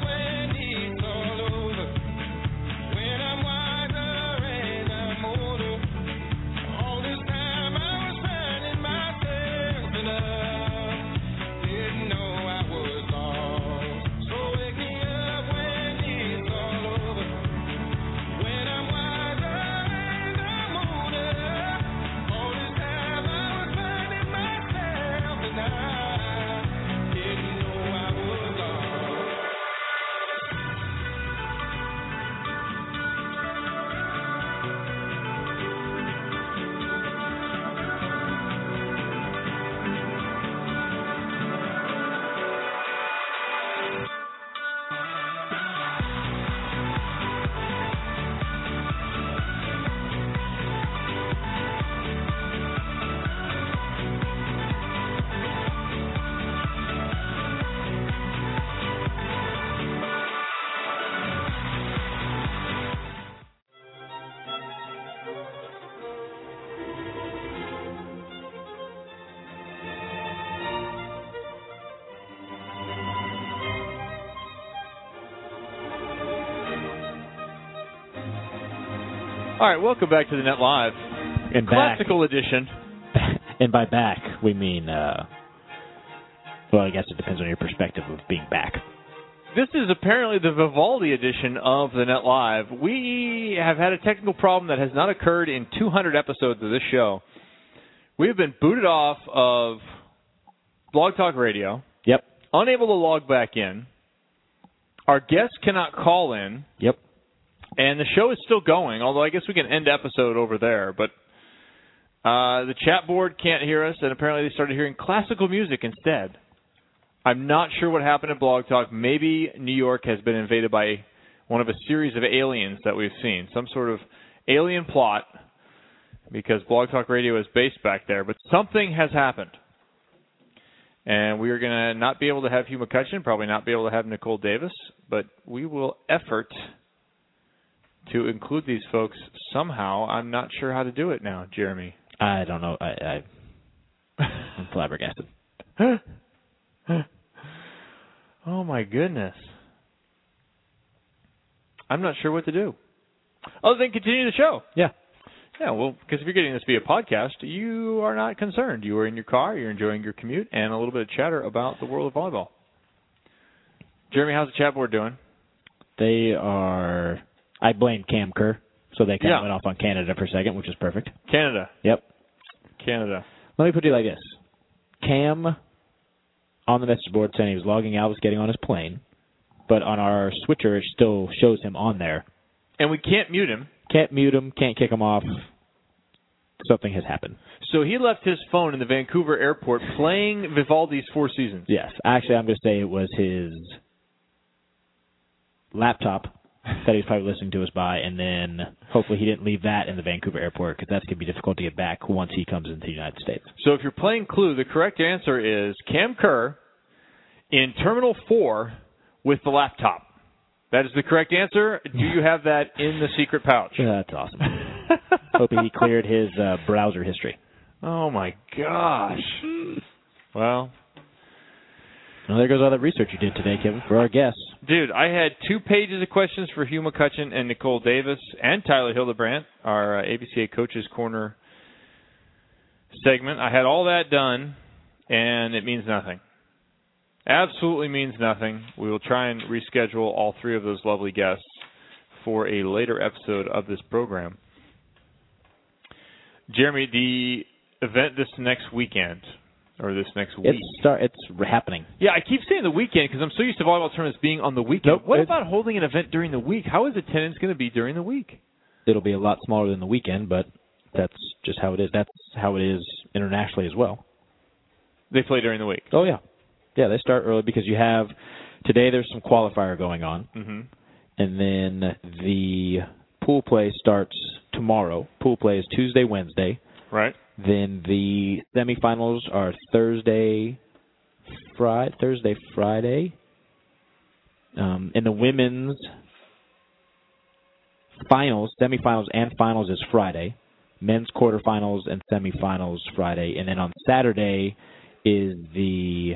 All right, welcome back to the Net Live. And back. Classical edition. [laughs] And by back, we mean, uh, well, I guess it depends on your perspective of being back. This is apparently the Vivaldi edition of the Net Live. We have had a technical problem that has not occurred in 200 episodes of this show. We have been booted off of Blog Talk Radio. Yep. Unable to log back in. Our guests cannot call in. Yep. And the show is still going, although I guess we can end episode over there. But uh, the chat board can't hear us, and apparently they started hearing classical music instead. I'm not sure what happened at Blog Talk. Maybe New York has been invaded by one of a series of aliens that we've seen, some sort of alien plot, because Blog Talk Radio is based back there. But something has happened. And we are going to not be able to have Hugh McCutcheon, probably not be able to have Nicole Davis, but we will effort to include these folks somehow. I'm not sure how to do it now, Jeremy. I don't know. I, I I'm flabbergasted. [gasps] oh my goodness. I'm not sure what to do. Other than continue the show. Yeah. Yeah, well, because if you're getting this via podcast, you are not concerned. You are in your car, you're enjoying your commute, and a little bit of chatter about the world of volleyball. Jeremy, how's the chat board doing? They are. I blame Cam Kerr, so they kind Yeah. of went off on Canada for a second, which is perfect. Canada. Yep. Canada. Let me put it like this: Cam on the message board saying he was logging out, was getting on his plane, but on our switcher it still shows him on there. And we can't mute him. Can't mute him, can't kick him off. Something has happened. So he left his phone in the Vancouver airport playing Vivaldi's Four Seasons. Yes, actually, I'm going to say it was his laptop that he's probably listening to us by, and then hopefully he didn't leave that in the Vancouver airport because that's going to be difficult to get back once he comes into the United States. So if you're playing Clue, the correct answer is Cam Kerr in Terminal 4 with the laptop. That is the correct answer. Do you have that in the secret pouch? That's awesome. [laughs] Hoping he cleared his uh, browser history. Oh my gosh. Well, Well, there goes all that research you did today, Kevin, for our guests. dude, I had two pages of questions for Hugh McCutcheon and Nicole Davis and Tyler Hildebrandt, our uh, ABCA Coaches Corner segment. I had all that done, and it means nothing. Absolutely means nothing. We will try and reschedule all three of those lovely guests for a later episode of this program. Jeremy, the event this next weekend or this next week. It's start. It's happening. Yeah, I keep saying the weekend because I'm so used to volleyball tournaments being on the weekend. Nope, what about holding an event during the week? How is attendance going to be during the week? It'll be a lot smaller than the weekend, but that's just how it is. That's how it is internationally as well. They play during the week. Oh yeah, yeah. They start early because you have today. There's some qualifier going on, Mm-hmm. and then the pool play starts tomorrow. Pool play is Tuesday, Wednesday. Right. Then the semifinals are Thursday, Friday, Thursday, Friday. Um, and the women's finals, semifinals, and finals is Friday. Men's quarterfinals and semifinals Friday, and then on Saturday is the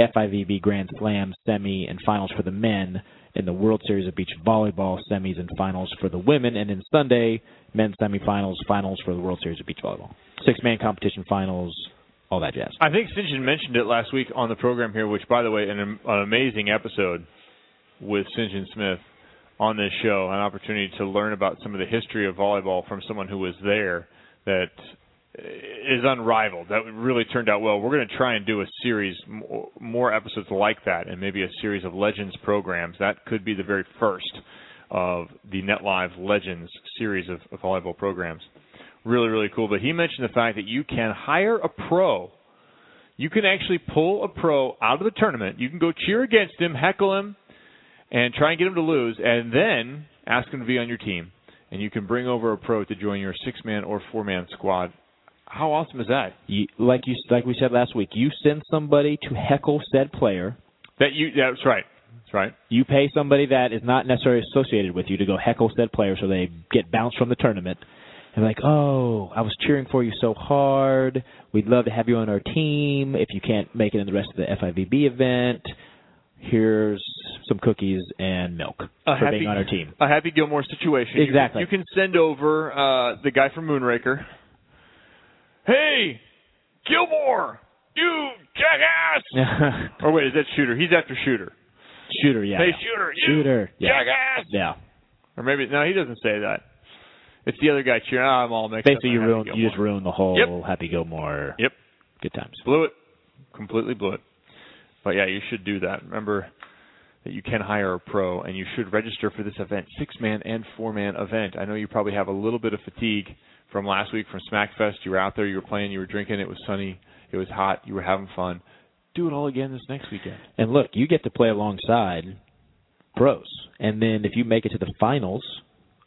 FIVB Grand Slam semi and finals for the men, and the World Series of Beach Volleyball semis and finals for the women, and then Sunday men's semifinals, finals for the World Series of Beach Volleyball, six man competition finals, all that jazz. I think. John mentioned it last week on the program here, which, by the way, an, an amazing episode with. John Smith on this show, an opportunity to learn about some of the history of volleyball from someone who was there that is unrivaled. That really turned out well. We're going to try and do a series, more- episodes like that, and maybe a series of Legends programs. That could be the very first of the Net Live Legends series of, of volleyball programs. Really, really cool. But he mentioned the fact that you can hire a pro. You can actually pull a pro out of the tournament. You can go cheer against him, heckle him, and try and get him to lose, and then ask him to be on your team. And you can bring over a pro to join your six man or four man squad. How awesome is that? You, like you, like we said last week, you send somebody to heckle said player. That you that's right. That's right. You pay somebody that is not necessarily associated with you to go heckle said player, so they get bounced from the tournament. And like, oh, I was cheering for you so hard. We'd love to have you on our team. If you can't make it in the rest of the FIVB event, here's some cookies and milk A for happy, being on our team. A Happy Gilmore situation. You- Exactly. You, can send over uh, the guy from Moonraker. Hey, Gilmore, you jackass! [laughs] or wait, is that Shooter? He's after Shooter. Shooter, yeah. hey, yeah. Shooter, you Shooter, yeah. jackass! Yeah. Or maybe no, he doesn't say that. It's the other guy cheering. Ah, I'm all mixed Basically, up. you on Happy ruined, you just ruined the whole Yep. Happy Gilmore. Yep. Good times. Blew it. Completely blew it. But yeah, you should do that. Remember that you can hire a pro and you should register for this event, six man and four man event. I know you probably have a little bit of fatigue from last week from Smackfest. You were out there, you were playing, you were drinking, it was sunny, it was hot, you were having fun. Do it all again this next weekend. And look, you get to play alongside pros. And then if you make it to the finals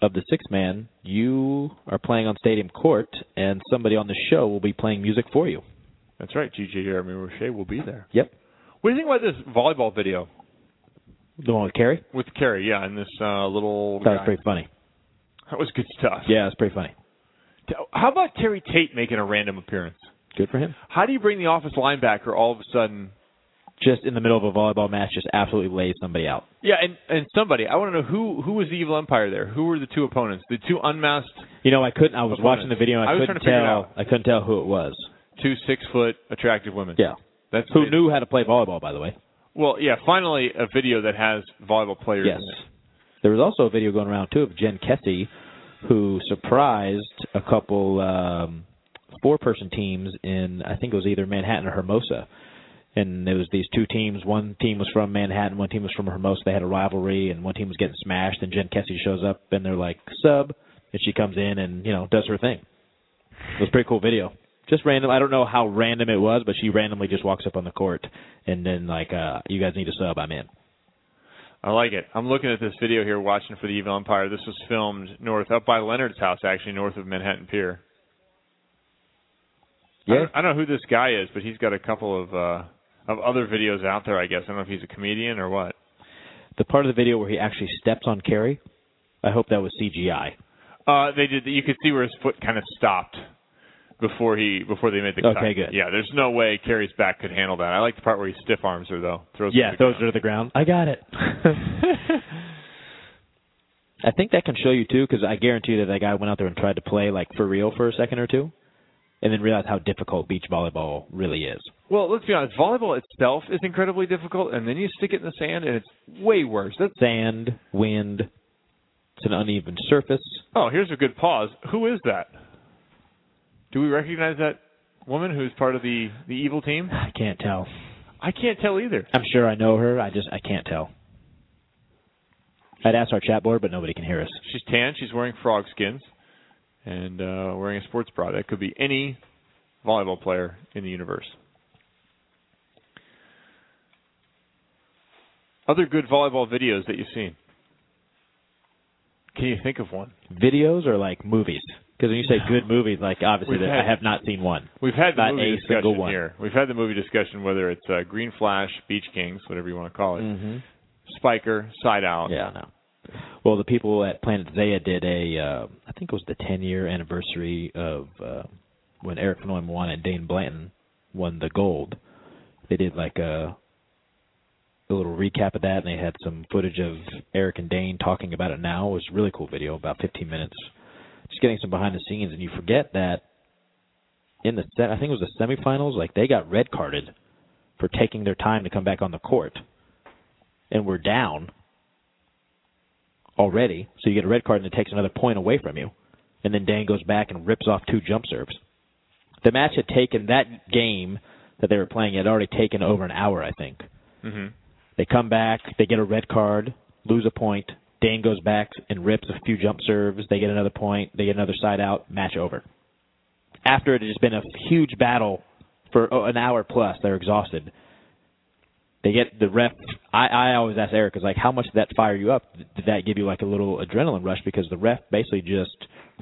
of the six man, you are playing on stadium court and somebody on the show will be playing music for you. That's right, DJ Jeremy Roche will be there. Yep. What do you think about this volleyball video The one with Kerri? with Kerri? Yeah, and this uh, little That was pretty funny. That was good stuff. Yeah, it's pretty funny. How about Terry Tate making a random appearance? Good for him. How do you bring the office linebacker all of a sudden? Just in the middle of a volleyball match, just absolutely lays somebody out. Yeah, and and somebody I want to know who who was the evil empire there? Who were the two opponents? The two unmasked, You know, I couldn't. I was Opponents. watching the video. And I, I couldn't trying to figure it tell. I couldn't tell who it was. two six foot attractive women. Yeah. that's Who knew how to play volleyball, by the way? Well, yeah. Finally, a video that has volleyball players. Yes. in it. There was also a video going around too of Jen Kessie, who surprised a couple um, four-person teams in I think it was either Manhattan or Hermosa, and there was these two teams. One team was from Manhattan, one team was from Hermosa. They had a rivalry, and one team was getting smashed. And Jen Kessy shows up, and they're like sub, and she comes in and you know does her thing. It was a pretty cool video. Just random. I don't know how random it was, but she randomly just walks up on the court, and then like, uh, you guys need a sub. I'm in. I like it. I'm looking at this video here, watching for the evil empire. This was filmed north up by Leonard's house, actually north of Manhattan Pier. I Yeah. don't, I don't know who this guy is, but he's got a couple of uh of other videos out there. I guess I don't know if he's a comedian or what. the part of the video where he actually steps on Kerri, I hope that was CGI. Uh, they did. You could see where his foot kind of stopped before he before they made the cut. Okay, good. Yeah, there's no way Kerri's back could handle that. I like the part where he stiff arms her though. Throws Yeah, throws her to the the ground. I got it. [laughs] I think that can show you too, because I guarantee you that that guy went out there and tried to play like for real for a second or two, and then realized how difficult beach volleyball really is. Well, let's be honest. Volleyball itself is incredibly difficult, and then you stick it in the sand, and it's way worse. That's Sand, wind, it's an uneven surface. oh, here's a good pause. Who is that? Do we recognize that woman who's part of the the evil team? I can't tell. I can't tell either. I'm sure I know her. I just I can't tell. I'd ask our chat board, but nobody can hear us. She's tan. She's wearing frog skins, and uh, wearing a sports bra. That could be any volleyball player in the universe. Other good volleyball videos that you've seen. Can you think of one? Videos or like movies? Because when you say good movies, like obviously We've I have not seen one. We've had the Not movie a discussion single one. here. We've had the movie discussion whether it's uh, Green Flash, Beach Kings, whatever you want to call it, Mm-hmm. Spiker, Side Out. Yeah, no. Well, the people at Planet Zaya did a, uh, I think it was the 10 year anniversary of uh, when Eric Fonoi won and Dain Blanton won the gold. They did like a, a little recap of that, and they had some footage of Eric and Dain talking about it now. It was a really cool video, about 15 minutes. Just getting some behind the scenes, and you forget that in the set, I think it was the semifinals, like they got red carded for taking their time to come back on the court, and we're down already, so you get a red card and it takes another point away from you. And then Dan goes back and rips off two jump serves. The match had taken that game that they were playing had already taken over an hour, I think. Mm-hmm. They come back, they get a red card, lose a point. Dain goes back and rips a few jump serves. They get another point. They get another side out. Match over. After it had just been a huge battle for oh, an hour plus, they're exhausted. They get the ref. I, I always ask Eric, is like, how much did that fire you up? Did that give you like a little adrenaline rush? Because the ref basically just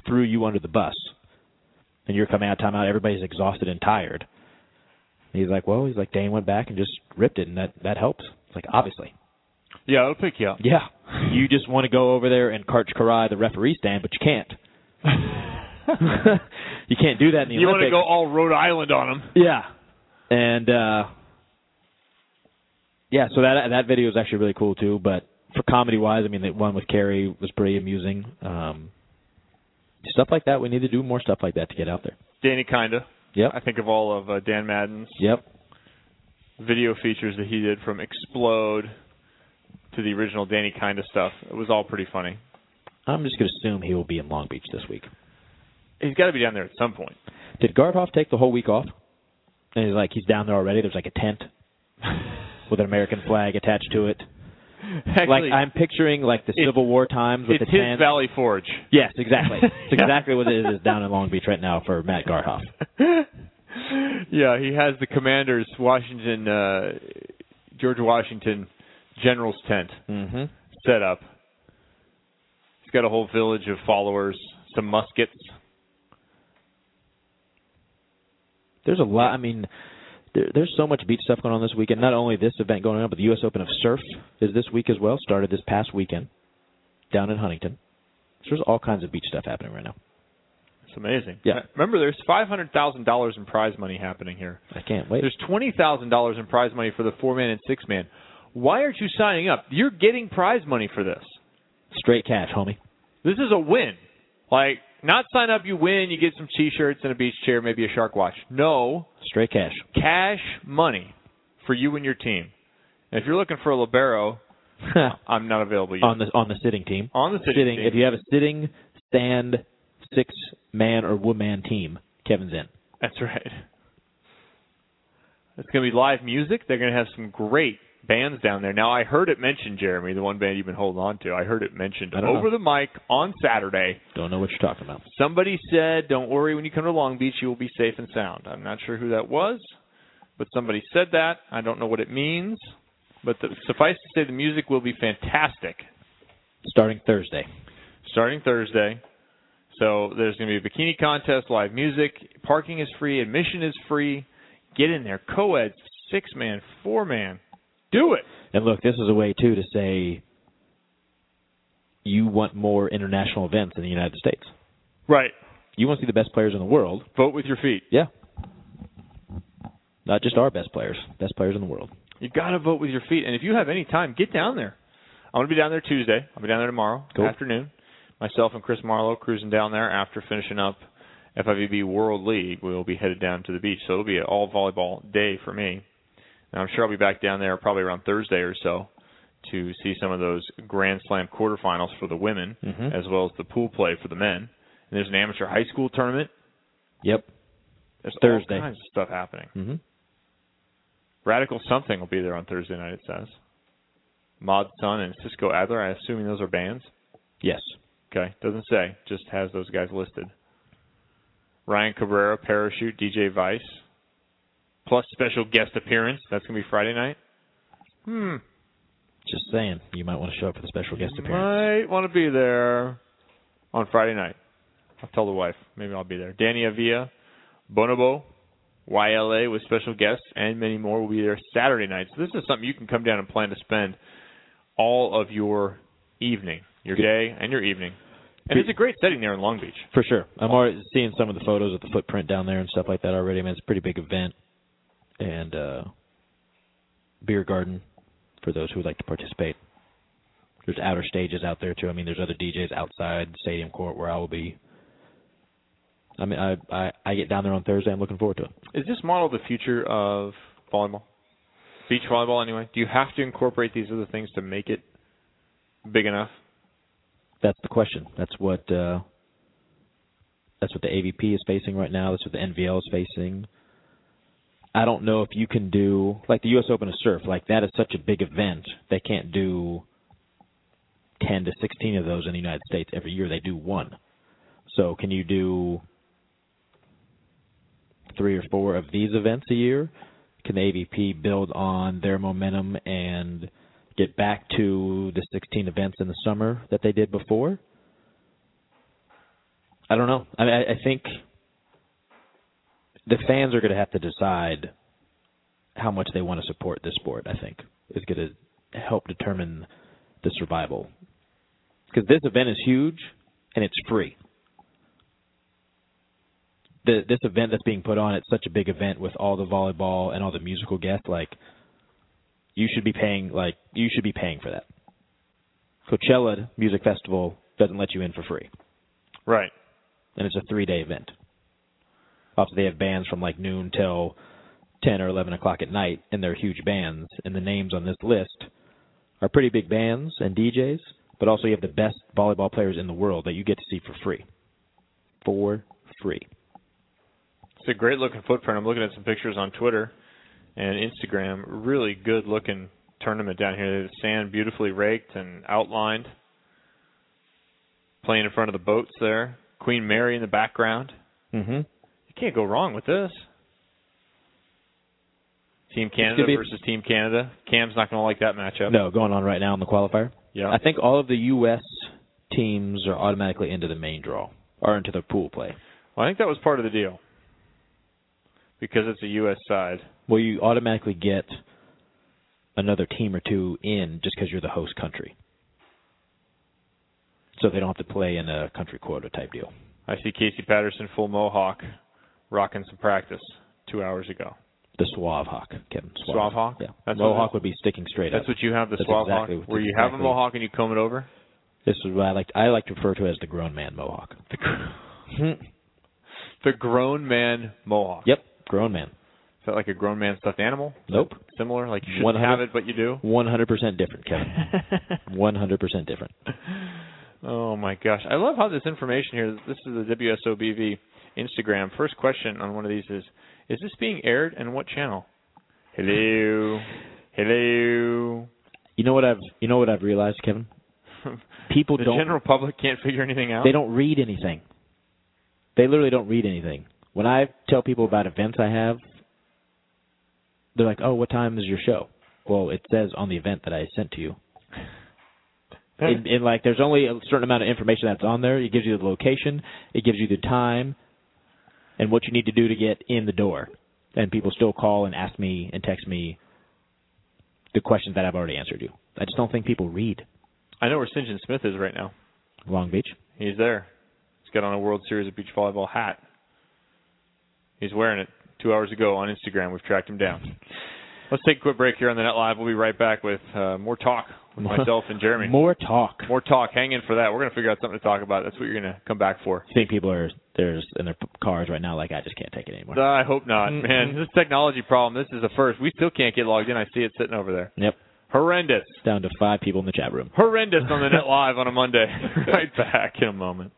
threw you under the bus, and you're coming out of timeout. Everybody's exhausted and tired. And he's like, well, he's like, Dain went back and just ripped it, and that that helps. It's like obviously, Yeah, it'll pick you up. yeah. You just want to go over there and Karch Kiraly the referee stand, but you can't. [laughs] you can't do that in the You want to go all Rhode Island on them. Yeah, and uh yeah, so that that video is actually really cool too. But for comedy wise, I mean, the one with Kerri was pretty amusing. Um Stuff like that, we need to do more stuff like that to get out there. Danny Kinda. Yep. I think of all of uh, Dan Madden's Yep. video features that he did from Explode to the original Danny Kinda stuff. It was all pretty funny. I'm just going to assume he will be in Long Beach this week. He's got to be down there at some point. Did Gardhoff take the whole week off? And he's like, he's down there already. There's like a tent [laughs] with an American flag attached to it. Actually, like I'm picturing like the Civil War times with it's the his tent. Valley Forge. Yes, exactly. It's [laughs] exactly what it is down in Long Beach right now for Matt Gardhoff. [laughs] yeah, he has the commander's Washington, uh, George Washington general's tent Mm-hmm. set up. He's got a whole village of followers, some muskets. There's a lot. I mean, there, there's so much beach stuff going on this weekend. Not only this event going on, but the U.S. Open of Surf is this week as well. Started this past weekend down in Huntington. So there's all kinds of beach stuff happening right now. It's amazing. Yeah. Remember, there's five hundred thousand dollars in prize money happening here. I can't wait. There's twenty thousand dollars in prize money for the four man and six man. Why aren't you signing up? You're getting prize money for this. Straight cash, homie. This is a win. Like, not sign up, you win, you get some t-shirts and a beach chair, maybe a shark watch. No, Straight cash. cash money for you and your team. And if you're looking for a libero, [laughs] I'm not available yet. on the on the sitting team. On the sitting team. If you have a sitting stand six man or woman team, Kevin's in. That's right. It's going to be live music. They're going to have some great bands down there. Now, I heard it mentioned, Jeremy, the one band you've been holding on to. I heard it mentioned over know. the mic on Saturday. Don't know what you're talking about. Somebody said, "Don't worry, when you come to Long Beach, you will be safe and sound." I'm not sure who that was, but somebody said that. I don't know what it means, but the, suffice to say, the music will be fantastic Starting Thursday. starting Thursday. So there's going to be a bikini contest, live music, parking is free, admission is free. Get in there, co-ed, six man, four man, do it. And look, this is a way too to say you want more international events in the United States. Right. You want to see the best players in the world. Vote with your feet. Yeah. Not just our best players, best players in the world. You got to vote with your feet. And if you have any time, get down there. I'm going to be down there Tuesday. I'll be down there tomorrow Cool. afternoon. Myself and Chris Marlowe cruising down there after finishing up FIVB World League. We'll be headed down to the beach. So it'll be an all volleyball day for me. And I'm sure I'll be back down there probably around Thursday or so to see some of those Grand Slam quarterfinals for the women Mhm. as well as the pool play for the men. And there's an amateur high school tournament. Yep. There's Thursday. all kinds of stuff happening. hmm Radical Something will be there on Thursday night, it says. Mod Sun and Cisco Adler, I'm assuming those are bands. Yes. Okay, doesn't say, just has those guys listed. Ryan Cabrera, Parachute, DJ Vice, plus special guest appearance. That's going to be Friday night. Hmm. Just saying, you might want to show up for the special guest appearance. Might want to be there on Friday night. I'll tell the wife. Maybe I'll be there. Danny Avila, Bonobo, YLA with special guests, and many more will be there Saturday night. So this is something you can come down and plan to spend all of your evening, your day, and your evening. And it's a great setting there in Long Beach. For sure. I'm already seeing some of the photos of the footprint down there and stuff like that already. I mean, it's a pretty big event. And uh beer garden for those who would like to participate. There's outer stages out there too. I mean, there's other DJs outside the stadium court where I will be. I mean, I I, I get down there on Thursday. I'm looking forward to it. Is this model the future of volleyball? Beach volleyball, anyway? Do you have to incorporate these other things to make it big enough? That's the question. That's what uh, that's what the AVP is facing right now. That's what the NVL is facing. I don't know if you can do like the U.S. Open of Surf. Like that is such a big event. They can't do ten to sixteen of those in the United States every year. They do one. So can you do three or four of these events a year? Can the AVP build on their momentum and get back to the 16 events in the summer that they did before? I don't know. I, mean, I, I think the fans are going to have to decide how much they want to support this sport. I think is going to help determine the survival because this event is huge and it's free. The, this event that's being put on, it's such a big event with all the volleyball and all the musical guests. Like, you should be paying like you should be paying for that. Coachella Music Festival doesn't let you in for free, Right. and it's a three day event. Also, they have bands from like noon till ten or eleven o'clock at night, and they're huge bands. And the names on this list are pretty big bands and DJs, but also you have the best volleyball players in the world that you get to see for free. For free. It's a great looking footprint. I'm looking at some pictures on Twitter and Instagram. Really good looking tournament down here. The sand beautifully raked and outlined. Playing in front of the boats there. Queen Mary in the background. Mm-hmm. You can't go wrong with this. Team Canada be- versus Team Canada. Cam's not going to like that matchup. No, going on right now in the qualifier. Yeah. I think all of the U.S. teams are automatically into the main draw or into the pool play. Well, I think that was part of the deal. Because it's a U.S. side. Well, you automatically get another team or two in just because you're the host country. So they don't have to play in a country quota type deal. I see Casey Patterson full mohawk rocking some practice two hours ago. The Suave Hawk, Kevin. Suave Hawk? Yeah. That's Mohawk would be sticking straight That's up. what you have, the That's Suave exactly- Hawk? Where you have a mohawk and you comb it over? This is what I like. I like to refer to as the grown man mohawk. The [laughs] grown man mohawk. Yep, grown man. Is that like a grown man stuffed animal? Nope. Similar? Like you shouldn't have it, but you do? One hundred percent different, Kevin. [laughs] One hundred percent different. Oh my gosh. I love how this information here this is the WSOBV Instagram. First question on one of these is is this being aired and what channel? Hello. [sighs] Hello. You know what I've you know what I've realized, Kevin? [laughs] People the don't general public can't figure anything out. they don't read anything. They literally don't read anything. When I tell people about events I have, they're like, "Oh, what time is your show?" Well, it says on the event that I sent to you. [laughs] and, and like, there's only a certain amount of information that's on there. It gives you the location, it gives you the time, and what you need to do to get in the door. And people still call and ask me and text me the questions that I've already answered you. I just don't think people read. I know where Sinjin Smith is right now. Long Beach. He's there. He's got on a World Series of Beach Volleyball hat. He's wearing it two hours ago on Instagram. We've tracked him down. [laughs] Let's take a quick break here on the Net Live. We'll be right back with uh, more talk with [laughs] myself and Jeremy. More talk. More talk. Hang in for that. We're going to figure out something to talk about. That's what you're going to come back for. I think people are there's in their cars right now like I just can't take it anymore. I hope not, Mm-mm. man. This technology problem. This is the first. We still can't get logged in. I see it sitting over there. Yep. Horrendous. Down to five people in the chat room. Horrendous on the [laughs] Net Live on a Monday. [laughs] right back in a moment.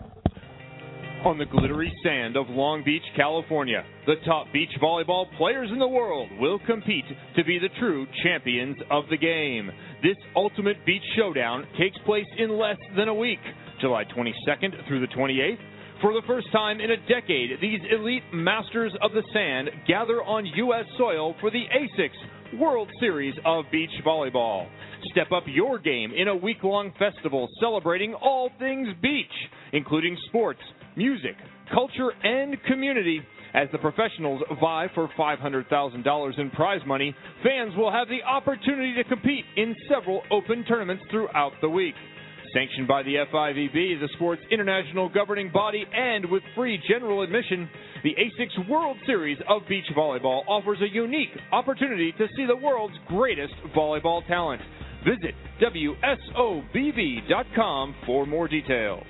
On the glittery sand of Long Beach, California, the top beach volleyball players in the world will compete to be the true champions of the game. This ultimate beach showdown takes place in less than a week, July 22nd through the 28th. For the first time in a decade, these elite masters of the sand gather on U.S. soil for the ASICS World Series of Beach Volleyball. Step up your game in a week long festival celebrating all things beach, including sports, music, culture, and community. As the professionals vie for $500,000 in prize money, fans will have the opportunity to compete in several open tournaments throughout the week. Sanctioned by the FIVB, the sport's international governing body, and with free general admission, the ASICS World Series of Beach Volleyball offers a unique opportunity to see the world's greatest volleyball talent. Visit WSOBV.com for more details.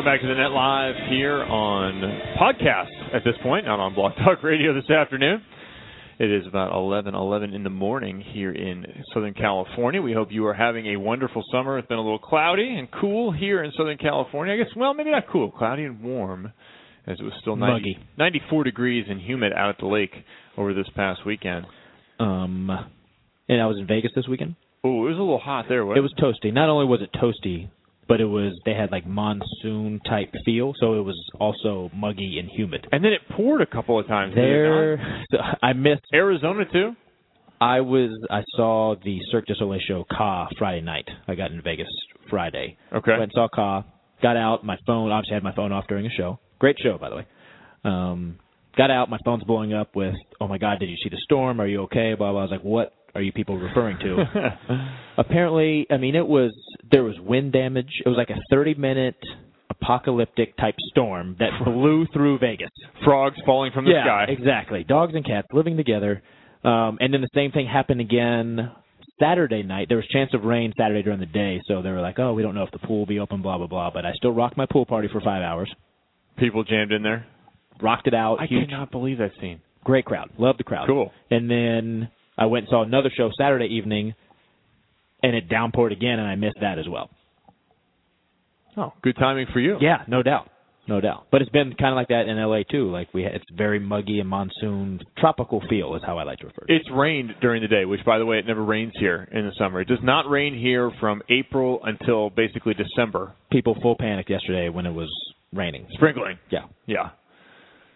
Welcome back to the Net Live here on podcast at this point, not on Blog Talk Radio this afternoon. It is about 11, 11 in the morning here in Southern California. We hope you are having a wonderful summer. It's been a little cloudy and cool here in Southern California. I guess, well, maybe not cool, cloudy and warm, as it was still 90, Muggy. 94 degrees and humid out at the lake over this past weekend. Um, and I was in Vegas this weekend. Oh, it was a little hot there. Wasn't It was toasty. Not only was it toasty, but it was they had like monsoon type feel, so it was also muggy and humid. And then it poured a couple of times. There, so [laughs] I missed. Arizona too. I was. I saw the Cirque du Soleil show Ka Friday night. I got in Vegas Friday. Okay. Went and saw Ka. Got out. My phone. Obviously, had my phone off during the show. Great show, by the way. Um, got out. My phone's blowing up with, "Oh my God, did you see the storm? Are you okay?" Blah blah. I was like, "What are you people referring to?" [laughs] Apparently, I mean, it was there was wind damage. It was like a 30 minute apocalyptic type storm that blew through Vegas. Frogs falling from the yeah, sky. exactly. Dogs and cats living together. Um, and then the same thing happened again Saturday night. There was chance of rain Saturday during the day, so they were like, "Oh, we don't know if the pool will be open." Blah blah blah. But I still rocked my pool party for five hours. People jammed in there. Rocked it out. I huge, cannot believe that scene. great crowd. Loved the crowd. Cool. And then I went and saw another show Saturday evening, and it downpoured again, and I missed that as well. Oh, good timing for you. Yeah, no doubt, no doubt. But it's been kind of like that in LA too. Like we, it's very muggy and monsoon, tropical feel is how I like to refer to it. It's rained during the day, which, by the way, it never rains here in the summer. It does not rain here from April until basically December. People full panic yesterday when it was raining. Sprinkling. Yeah, Yeah.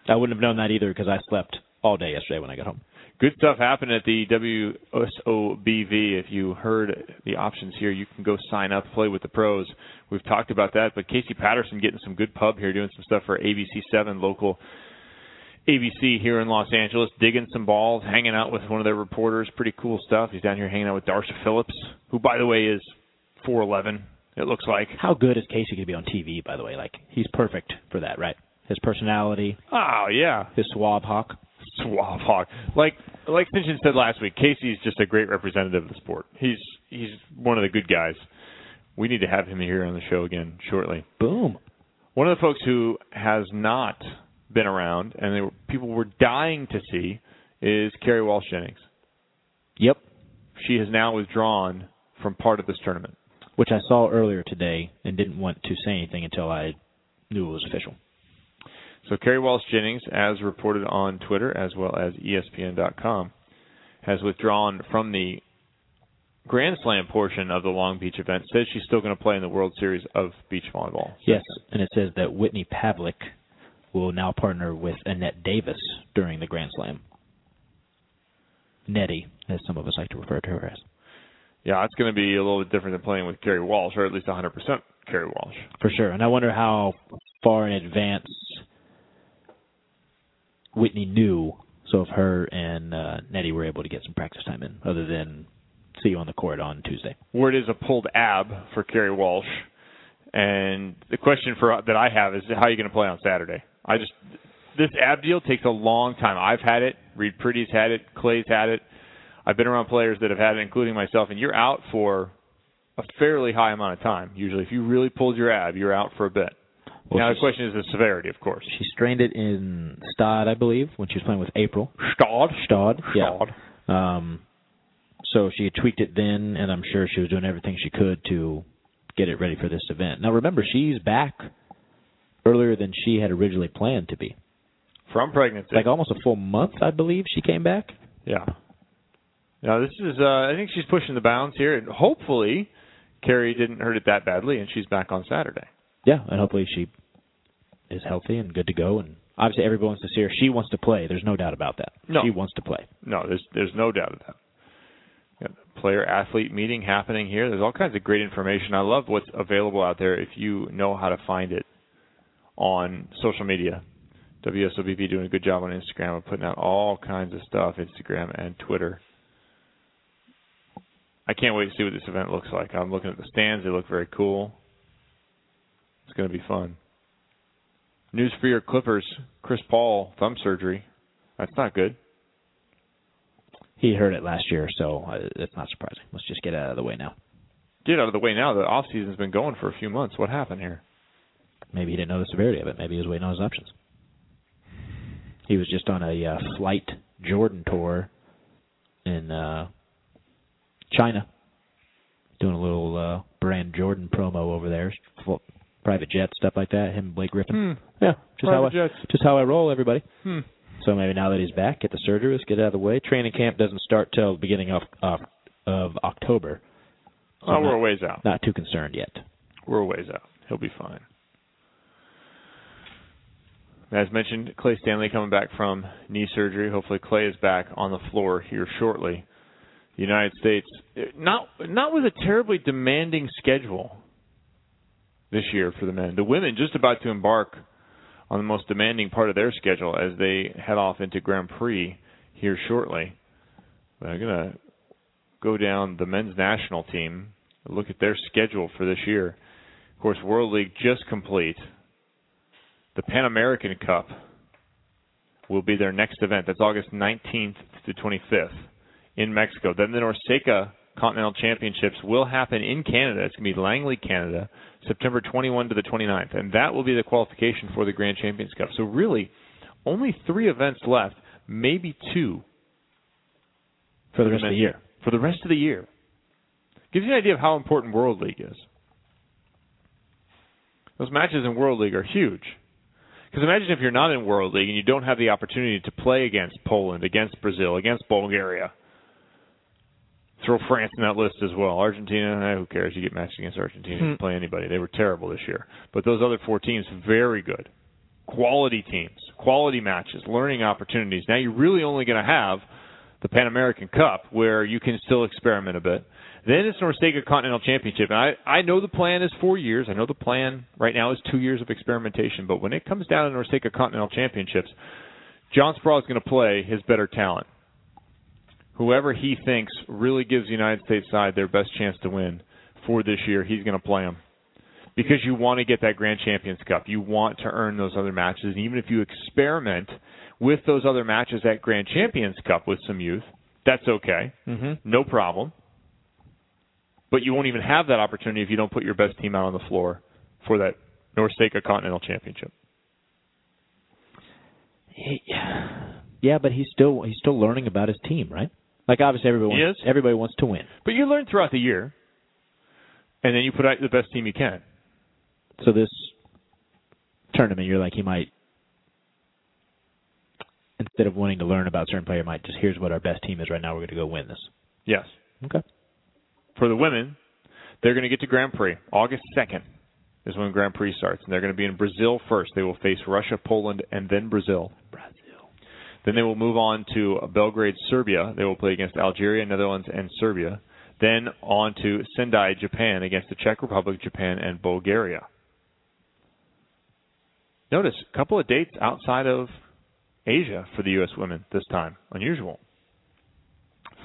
I wouldn't have known that either because I slept all day yesterday when I got home. Good stuff happened at the WSOBV. If you heard the options here, you can go sign up, play with the pros. We've talked about that, but Casey Patterson getting some good pub here, doing some stuff for ABC7, local ABC here in Los Angeles, digging some balls, hanging out with one of their reporters. Pretty cool stuff. He's down here hanging out with Darsha Phillips, who, by the way, is 4'11, it looks like. How good is Casey going to be on TV? By the way, like he's perfect for that, right? His personality, Oh, yeah. his swab hawk. Suave. Like like Sinjin said last week, Casey's just a great representative of the sport. He's he's one of the good guys. We need to have him here on the show again shortly. Boom. One of the folks who has not been around and they were, people were dying to see is Kerri Walsh Jennings. Yep. She has now withdrawn from part of this tournament. Which I saw earlier today and didn't want to say anything until I knew it was official. So Kerri Walsh Jennings, as reported on Twitter as well as ESPN.com, has withdrawn from the Grand Slam portion of the Long Beach event. Says she's still going to play in the World Series of beach volleyball. Yes, and it says that Whitney Pavlik will now partner with Annett Davis during the Grand Slam. Nettie, as some of us like to refer to her as. Yeah, it's going to be a little bit different than playing with Kerri Walsh, or at least 100% Kerri Walsh. For sure. And I wonder how far in advance Whitney knew. So if her and uh, Nettie were able to get some practice time in, other than see you on the court on Tuesday. Word is a pulled ab for Kerri Walsh, and the question for that I have is how are you going to play on Saturday? I just this ab deal takes a long time. I've had it. Reid Priddy's had it. Clay's had it. I've been around players that have had it, including myself, and you're out for a fairly high amount of time. Usually, if you really pulled your ab, you're out for a bit. Well, now the question is the severity, of course. She strained it in Stad, I believe, when she was playing with April. Stad. Stad, yeah. Um, so she had tweaked it then, and I'm sure she was doing everything she could to get it ready for this event. Now remember, she's back earlier than she had originally planned to be. From pregnancy. Like almost a full month, I believe she came back. Yeah. Now this is uh I think she's pushing the bounds here and hopefully Kerri didn't hurt it that badly and she's back on Saturday. Yeah, and hopefully she is healthy and good to go. And obviously, everyone wants to see her. She wants to play. There's no doubt about that. No. She wants to play. No, there's there's no doubt of that. Got player athlete meeting happening here. There's all kinds of great information. I love what's available out there if you know how to find it on social media. WSOBV doing a good job on Instagram of putting out all kinds of stuff, Instagram and Twitter. I can't wait to see what this event looks like. I'm looking at the stands; they look very cool. It's going to be fun. News for your Clippers: Chris Paul thumb surgery. That's not good. He heard it last year, so uh, it's not surprising. Let's just get out of the way now. Get out of the way now. The off season's been going for a few months. What happened here? Maybe he didn't know the severity of it. Maybe he was waiting on his options. He was just on a uh, flight Jordan tour in uh, China, doing a little uh, brand Jordan promo over there, private jet stuff like that. Him, and Blake Griffin. Hmm. Yeah, just how I, jets. just how I roll, everybody. Hmm. So maybe now that he's back, get the surgery, let's get out of the way. Training camp doesn't start till the beginning of of, of October. So Oh, I'm we're not, a ways out. not too concerned yet. We're a ways out. He'll be fine. As mentioned, Clay Stanley coming back from knee surgery. Hopefully, Clay is back on the floor here shortly. The United States, not not with a terribly demanding schedule this year for the men. The women just about to embark on the most demanding part of their schedule as they head off into Grand Prix here shortly. I'm gonna go down the men's national team, look at their schedule for this year. Of course, World League just complete. The Pan American Cup will be their next event. That's August 19th to 25th in Mexico. Then the NORCECA Continental Championships will happen in Canada. It's going to be Langley, Canada, September 21 to the 29th. And that will be the qualification for the Grand Champions Cup. So, really, only three events left, maybe two For the rest of the year. For the rest of the year. Gives you an idea of how important World League is. Those matches in World League are huge. Because imagine if you're not in World League and you don't have the opportunity to play against Poland, against Brazil, against Bulgaria. Throw France in that list as well. Argentina, eh, who cares? You get matched against Argentina. You can play anybody. They were terrible this year. But those other four teams, very good. Quality teams, quality matches, learning opportunities. Now you're really only going to have the Pan American Cup where you can still experiment a bit. Then it's NORCECA Continental Championship. And I, I know the plan is four years. I know the plan right now is two years of experimentation. But when it comes down to NORCECA Continental Championships, John Speraw is going to play his better talent. Whoever he thinks really gives the United States side their best chance to win for this year, he's going to play them. Because you want to get that Grand Champions Cup. You want to earn those other matches. And even if you experiment with those other matches at Grand Champions Cup with some youth, that's okay. Mm-hmm. No problem. But you won't even have that opportunity if you don't put your best team out on the floor for that North NORCECA Continental Championship. Yeah, but he's still he's still learning about his team, right? Like obviously everybody wants, everybody wants to win. But you learn throughout the year, and then you put out the best team you can. So this tournament, you're like he might instead of wanting to learn about certain player, might just here's what our best team is right now. We're going to go win this. Yes. Okay. For the women, they're going to get to Grand Prix August 2nd is when Grand Prix starts, and they're going to be in Brazil first. They will face Russia, Poland, and then Brazil. Brazil. Then they will move on to Belgrade, Serbia. They will play against Algeria, Netherlands, and Serbia. Then on to Sendai, Japan, against the Czech Republic, Japan, and Bulgaria. Notice a couple of dates outside of Asia for the U.S. women this time. Unusual.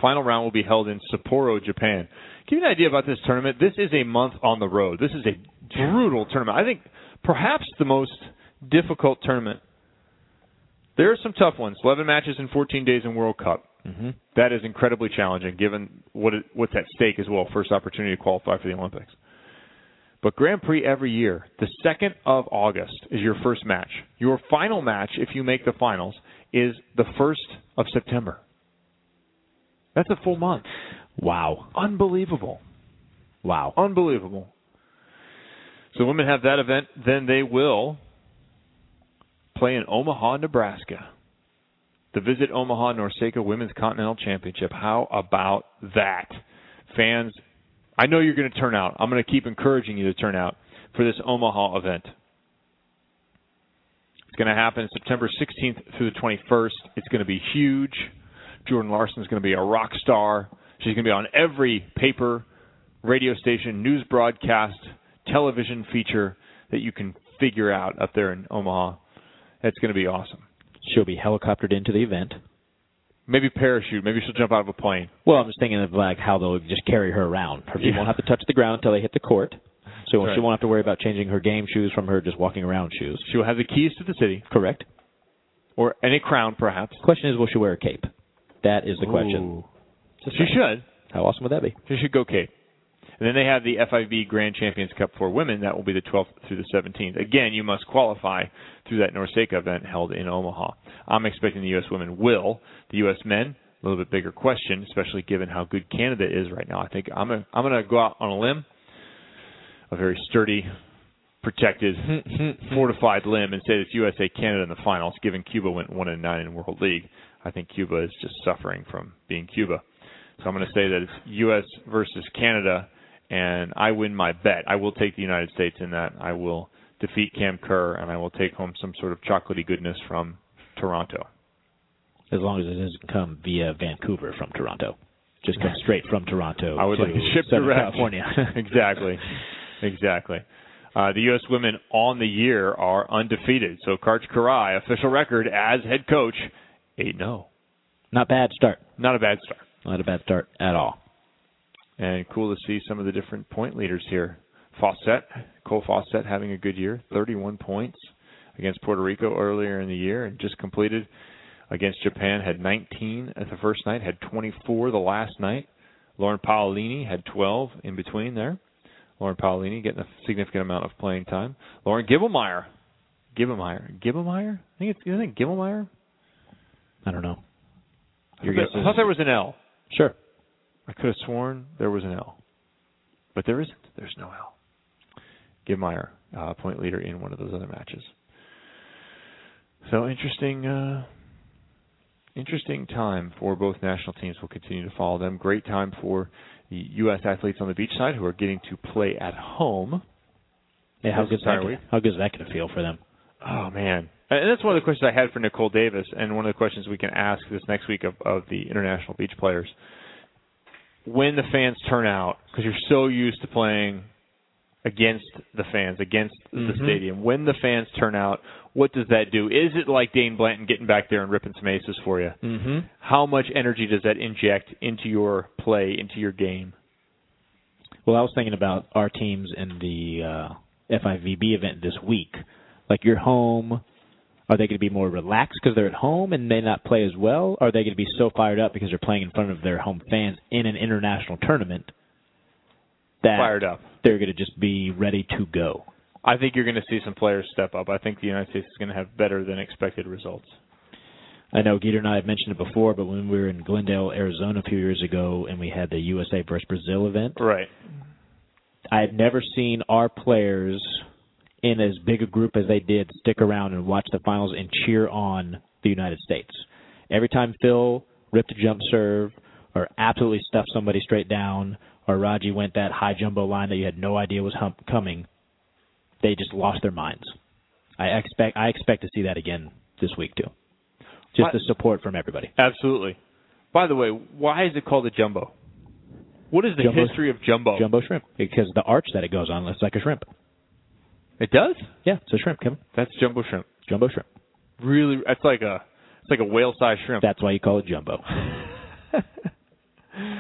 Final round will be held in Sapporo, Japan. Give you an idea about this tournament. This is a month on the road. This is a brutal tournament. I think perhaps the most difficult tournament. There are some tough ones. 11 matches in 14 days in World Cup. Mm-hmm. That is incredibly challenging given what it, what's at stake as well. First opportunity to qualify for the Olympics. But Grand Prix every year, the 2nd of August is your first match. Your final match, if you make the finals, is the 1st of September. That's a full month. Wow. Unbelievable. Wow. Unbelievable. So women have that event. Then they will play in Omaha, Nebraska. The Visit Omaha NORCECA Women's Continental Championship. How about that? Fans, I know you're going to turn out. I'm going to keep encouraging you to turn out for this Omaha event. It's going to happen September 16th through the 21st. It's going to be huge. Jordan Larson is going to be a rock star. She's going to be on every paper, radio station, news broadcast, television feature that you can figure out up there in Omaha. It's going to be awesome. She'll be helicoptered into the event. Maybe parachute. Maybe she'll jump out of a plane. Well, I'm just thinking of like how they'll just carry her around. Her feet Yeah. won't have to touch the ground until they hit the court. So Right. she won't have to worry about changing her game shoes from her just walking around shoes. She will have the keys to the city, Correct. or any crown, perhaps. Question is, will she wear a cape? That is the question. Ooh. Just She should. How awesome would that be? She should go Cape. And then they have the FIVB Grand Champions Cup for women. That will be the 12th through the 17th. Again, you must qualify through that NORCECA event held in Omaha. I'm expecting the U.S. women will. The U.S. men, a little bit bigger question, especially given how good Canada is right now. I think I'm a, I'm going to go out on a limb, a very sturdy, protected, [laughs] fortified limb, and say it's USA Canada in the finals. Given Cuba went one and nine in World League, I think Cuba is just suffering from being Cuba. So I'm going to say that it's U.S. versus Canada, and I win my bet. I will take the United States in that. I will defeat Cam Kerr, and I will take home some sort of chocolatey goodness from Toronto. As long as it doesn't come via Vancouver from Toronto. Just come [laughs] straight from Toronto I would to like to ship Southern direct. California. [laughs] [laughs] exactly. Exactly. Uh, the U.S. women on the year are undefeated. So Karch Kiraly, official record as head coach, 8 0. Not bad start. Not a bad start. Not a bad start at all. And cool to see some of the different point leaders here. Fawcett, Cole Fawcett having a good year, 31 points against Puerto Rico earlier in the year, and just completed against Japan, had 19 at the first night, had 24 the last night. Lauren Paolini had 12 in between there. Lauren Paolini getting a significant amount of playing time. Lauren Gibbelmeyer. Gibbelmeyer. Gibbelmeyer? I think it's isn't it Gibbelmeyer? I don't know. I thought, I thought there was an L. Sure. I could have sworn there was an L. But there isn't. There's no L. Gibbemeyer, uh, point leader in one of those other matches. So interesting uh interesting time for both national teams. We'll continue to follow them. Great time for the US athletes on the beach side who are getting to play at home. Yeah, how good that? week. Gonna, how that going to feel for them? Oh man, and that's one of the questions I had for Nicole Davis, and one of the questions we can ask this next week of, of the international beach players. When the fans turn out, because you're so used to playing against the fans, against the Mhm. stadium. When the fans turn out, what does that do? Is it like Dain Blanton getting back there and ripping some aces for you? Mm-hmm. How much energy does that inject into your play, into your game? Well, I was thinking about our teams in the uh, FIVB event this week. Like you're home, are they going to be more relaxed because they're at home and may not play as well? Or are they going to be so fired up because they're playing in front of their home fans in an international tournament that Fired up. they're going to just be ready to go? I think you're going to see some players step up. I think the United States is going to have better than expected results. I know Geeter and I have mentioned it before, but when we were in Glendale, Arizona a few years ago and we had the USA versus Brazil event, Right. I had never seen our players in as big a group as they did stick around and watch the finals and cheer on the United States. Every time Phil ripped a jump serve or absolutely stuffed somebody straight down or Raji went that high jumbo line that you had no idea was hump coming, they just lost their minds. I expect I expect to see that again this week too. Just the support from everybody. Absolutely. By the way, why is it called a jumbo? What is the Jumbo- history of jumbo? Jumbo shrimp because the arch that it goes on looks like a shrimp. It does. Yeah, it's a shrimp, Kevin. That's jumbo shrimp. Jumbo shrimp. Really, that's like a it's like a whale sized shrimp. That's why you call it jumbo. [laughs]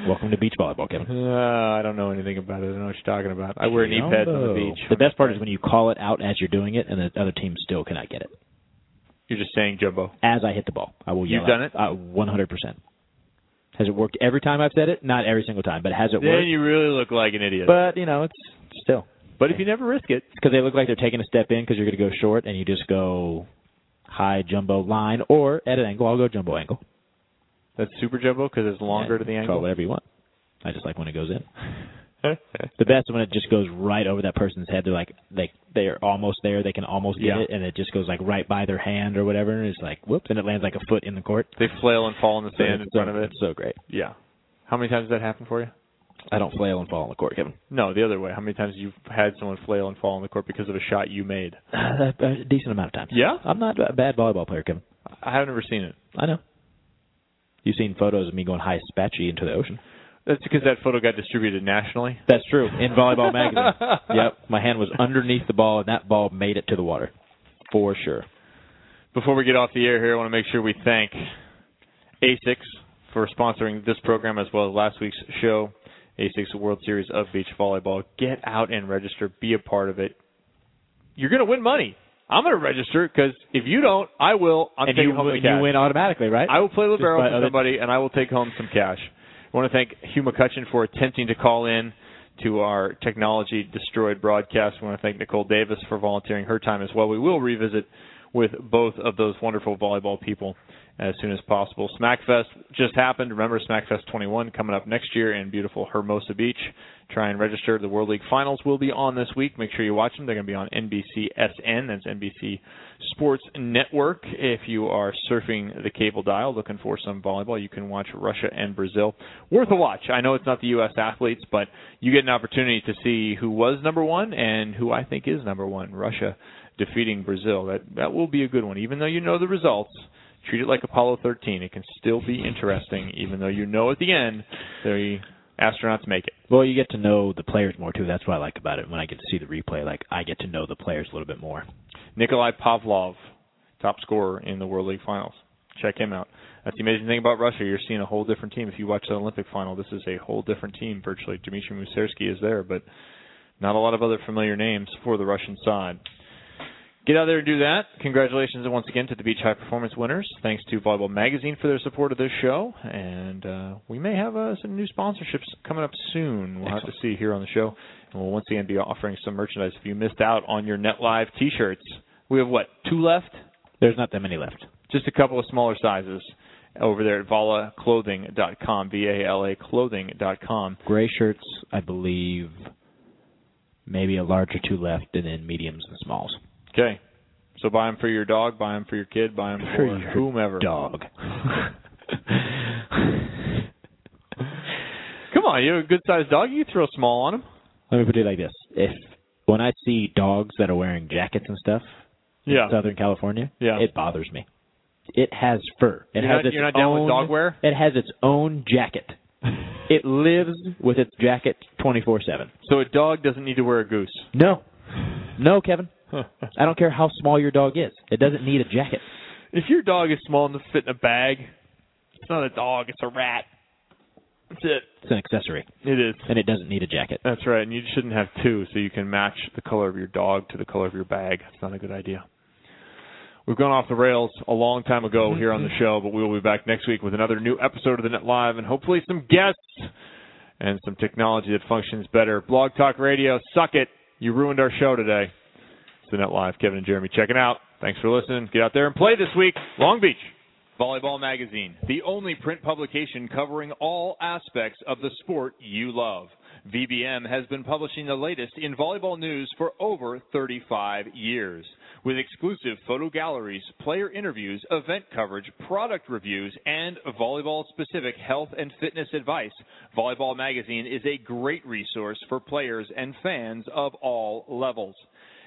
Welcome to beach volleyball, Kevin. Uh, I don't know anything about it. I don't know what you're talking about. I wear knee pads on the beach. The best part is when you call it out as you're doing it, and the other team still cannot get it. You're just saying jumbo. As I hit the ball, I will yell. You've done it. Uh, One hundred percent. Has it worked every time I've said it? Not every single time, but has it Then worked? Then you really look like an idiot. But you know, it's still. But if you never risk it, because they look like they're taking a step in because you're going to go short, and you just go high jumbo line or at an angle. I'll go jumbo angle. That's super jumbo because it's longer to the Call angle. whatever you want. I just like when it goes in. [laughs] The best when it just goes right over that person's head. They're like they they're almost there. They can almost get Yeah. it, and it just goes like right by their hand or whatever. And it's like whoops, and it lands like a foot in the court. they flail and fall in the sand in It's front so- of it. It's so great. Yeah. How many times has that happened for you? I don't flail and fall on the court, Kevin. No, the other way. How many times you've had someone flail and fall on the court because of a shot you made? [sighs] A decent amount of times. Yeah? I'm not a bad volleyball player, Kevin. I have never seen it. I know. You've seen photos of me going high spatchy into the ocean. That's because that photo got distributed nationally. That's true. In volleyball magazine. [laughs] yep. My hand was underneath the ball, and that ball made it to the water, for sure. Before we get off the air here, I want to make sure we thank ASICS for sponsoring this program as well as last week's show. ASICS World Series of Beach Volleyball. Get out and register. Be a part of it. You're going to win money. I'm going to register because if you don't, I will. I'm and taking you, home the cash. you win automatically, right? I will play libero by for other- somebody, and I will take home some cash. I want to thank Hugh McCutcheon for attempting to call in to our technology destroyed broadcast. I want to thank Nicole Davis for volunteering her time as well. We will revisit with both of those wonderful volleyball people as soon as possible. Smackfest just happened. Remember, Smackfest 21 coming up next year in beautiful Hermosa Beach. Try and register. The World League Finals will be on this week. Make sure you watch them. They're going to be on NBCSN. That's NBC Sports Network. If you are surfing the cable dial looking for some volleyball, you can watch Russia and Brazil. Worth a watch. I know it's not the U.S. athletes, but you get an opportunity to see who was number one and who I think is number one. Russia defeating Brazil. That that will be a good one, even though you know the results treat it like Apollo 13. It can still be interesting, even though you know at the end the astronauts make it. Well, you get to know the players more too. That's what I like about it. When I get to see the replay, like I get to know the players a little bit more. Nikolai Pavlov, top scorer in the World League Finals. Check him out. That's the amazing thing about Russia. You're seeing a whole different team. If you watch the Olympic final, this is a whole different team. Virtually, Dmitry Musersky is there, but not a lot of other familiar names for the Russian side. Get out there and do that. Congratulations once again to the Beach High Performance winners. Thanks to Volleyball Magazine for their support of this show. And uh, we may have uh, some new sponsorships coming up soon. We'll Excellent. have to see here on the show. And we'll once again be offering some merchandise if you missed out on your Net Live t shirts. We have what, two left? There's not that many left. Just a couple of smaller sizes over there at valaclothing.com, V A L A clothing.com. Gray shirts, I believe, maybe a large or two left, and then mediums and smalls. Okay. So buy them for your dog, buy them for your kid, buy them for, for whomever. Dog. [laughs] Come on, you have a good sized dog. You throw small on him. Let me put it like this: If when I see dogs that are wearing jackets and stuff yeah. Southern California, yeah. it bothers me. It has fur. It you're has not, its you're not own, down with dog wear. It has its own jacket. [laughs] it lives with its jacket twenty four seven. So a dog doesn't need to wear a goose. No, no, Kevin. I don't care how small your dog is. It doesn't need a jacket. If your dog is small enough to fit in a bag, it's not a dog, it's a rat. That's it. It's an accessory. It is. And it doesn't need a jacket. That's right. And you shouldn't have two so you can match the color of your dog to the color of your bag. That's not a good idea. We've gone off the rails a long time ago mm-hmm. here on the show, but we will be back next week with another new episode of the Net Live and hopefully some guests and some technology that functions better. Blog Talk Radio, suck it. You ruined our show today. The Net Live. Kevin and Jeremy checking out. Thanks for listening. Get out there and play this week. Long Beach. Volleyball Magazine, the only print publication covering all aspects of the sport you love. VBM has been publishing the latest in volleyball news for over 35 years. With exclusive photo galleries, player interviews, event coverage, product reviews, and volleyball specific health and fitness advice, Volleyball Magazine is a great resource for players and fans of all levels.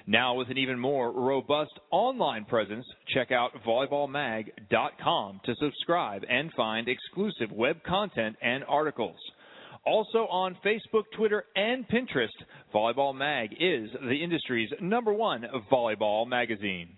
Now, with an even more robust online presence, check out volleyballmag.com to subscribe and find exclusive web content and articles. Also on Facebook, Twitter, and Pinterest, Volleyball Mag is the industry's number one volleyball magazine.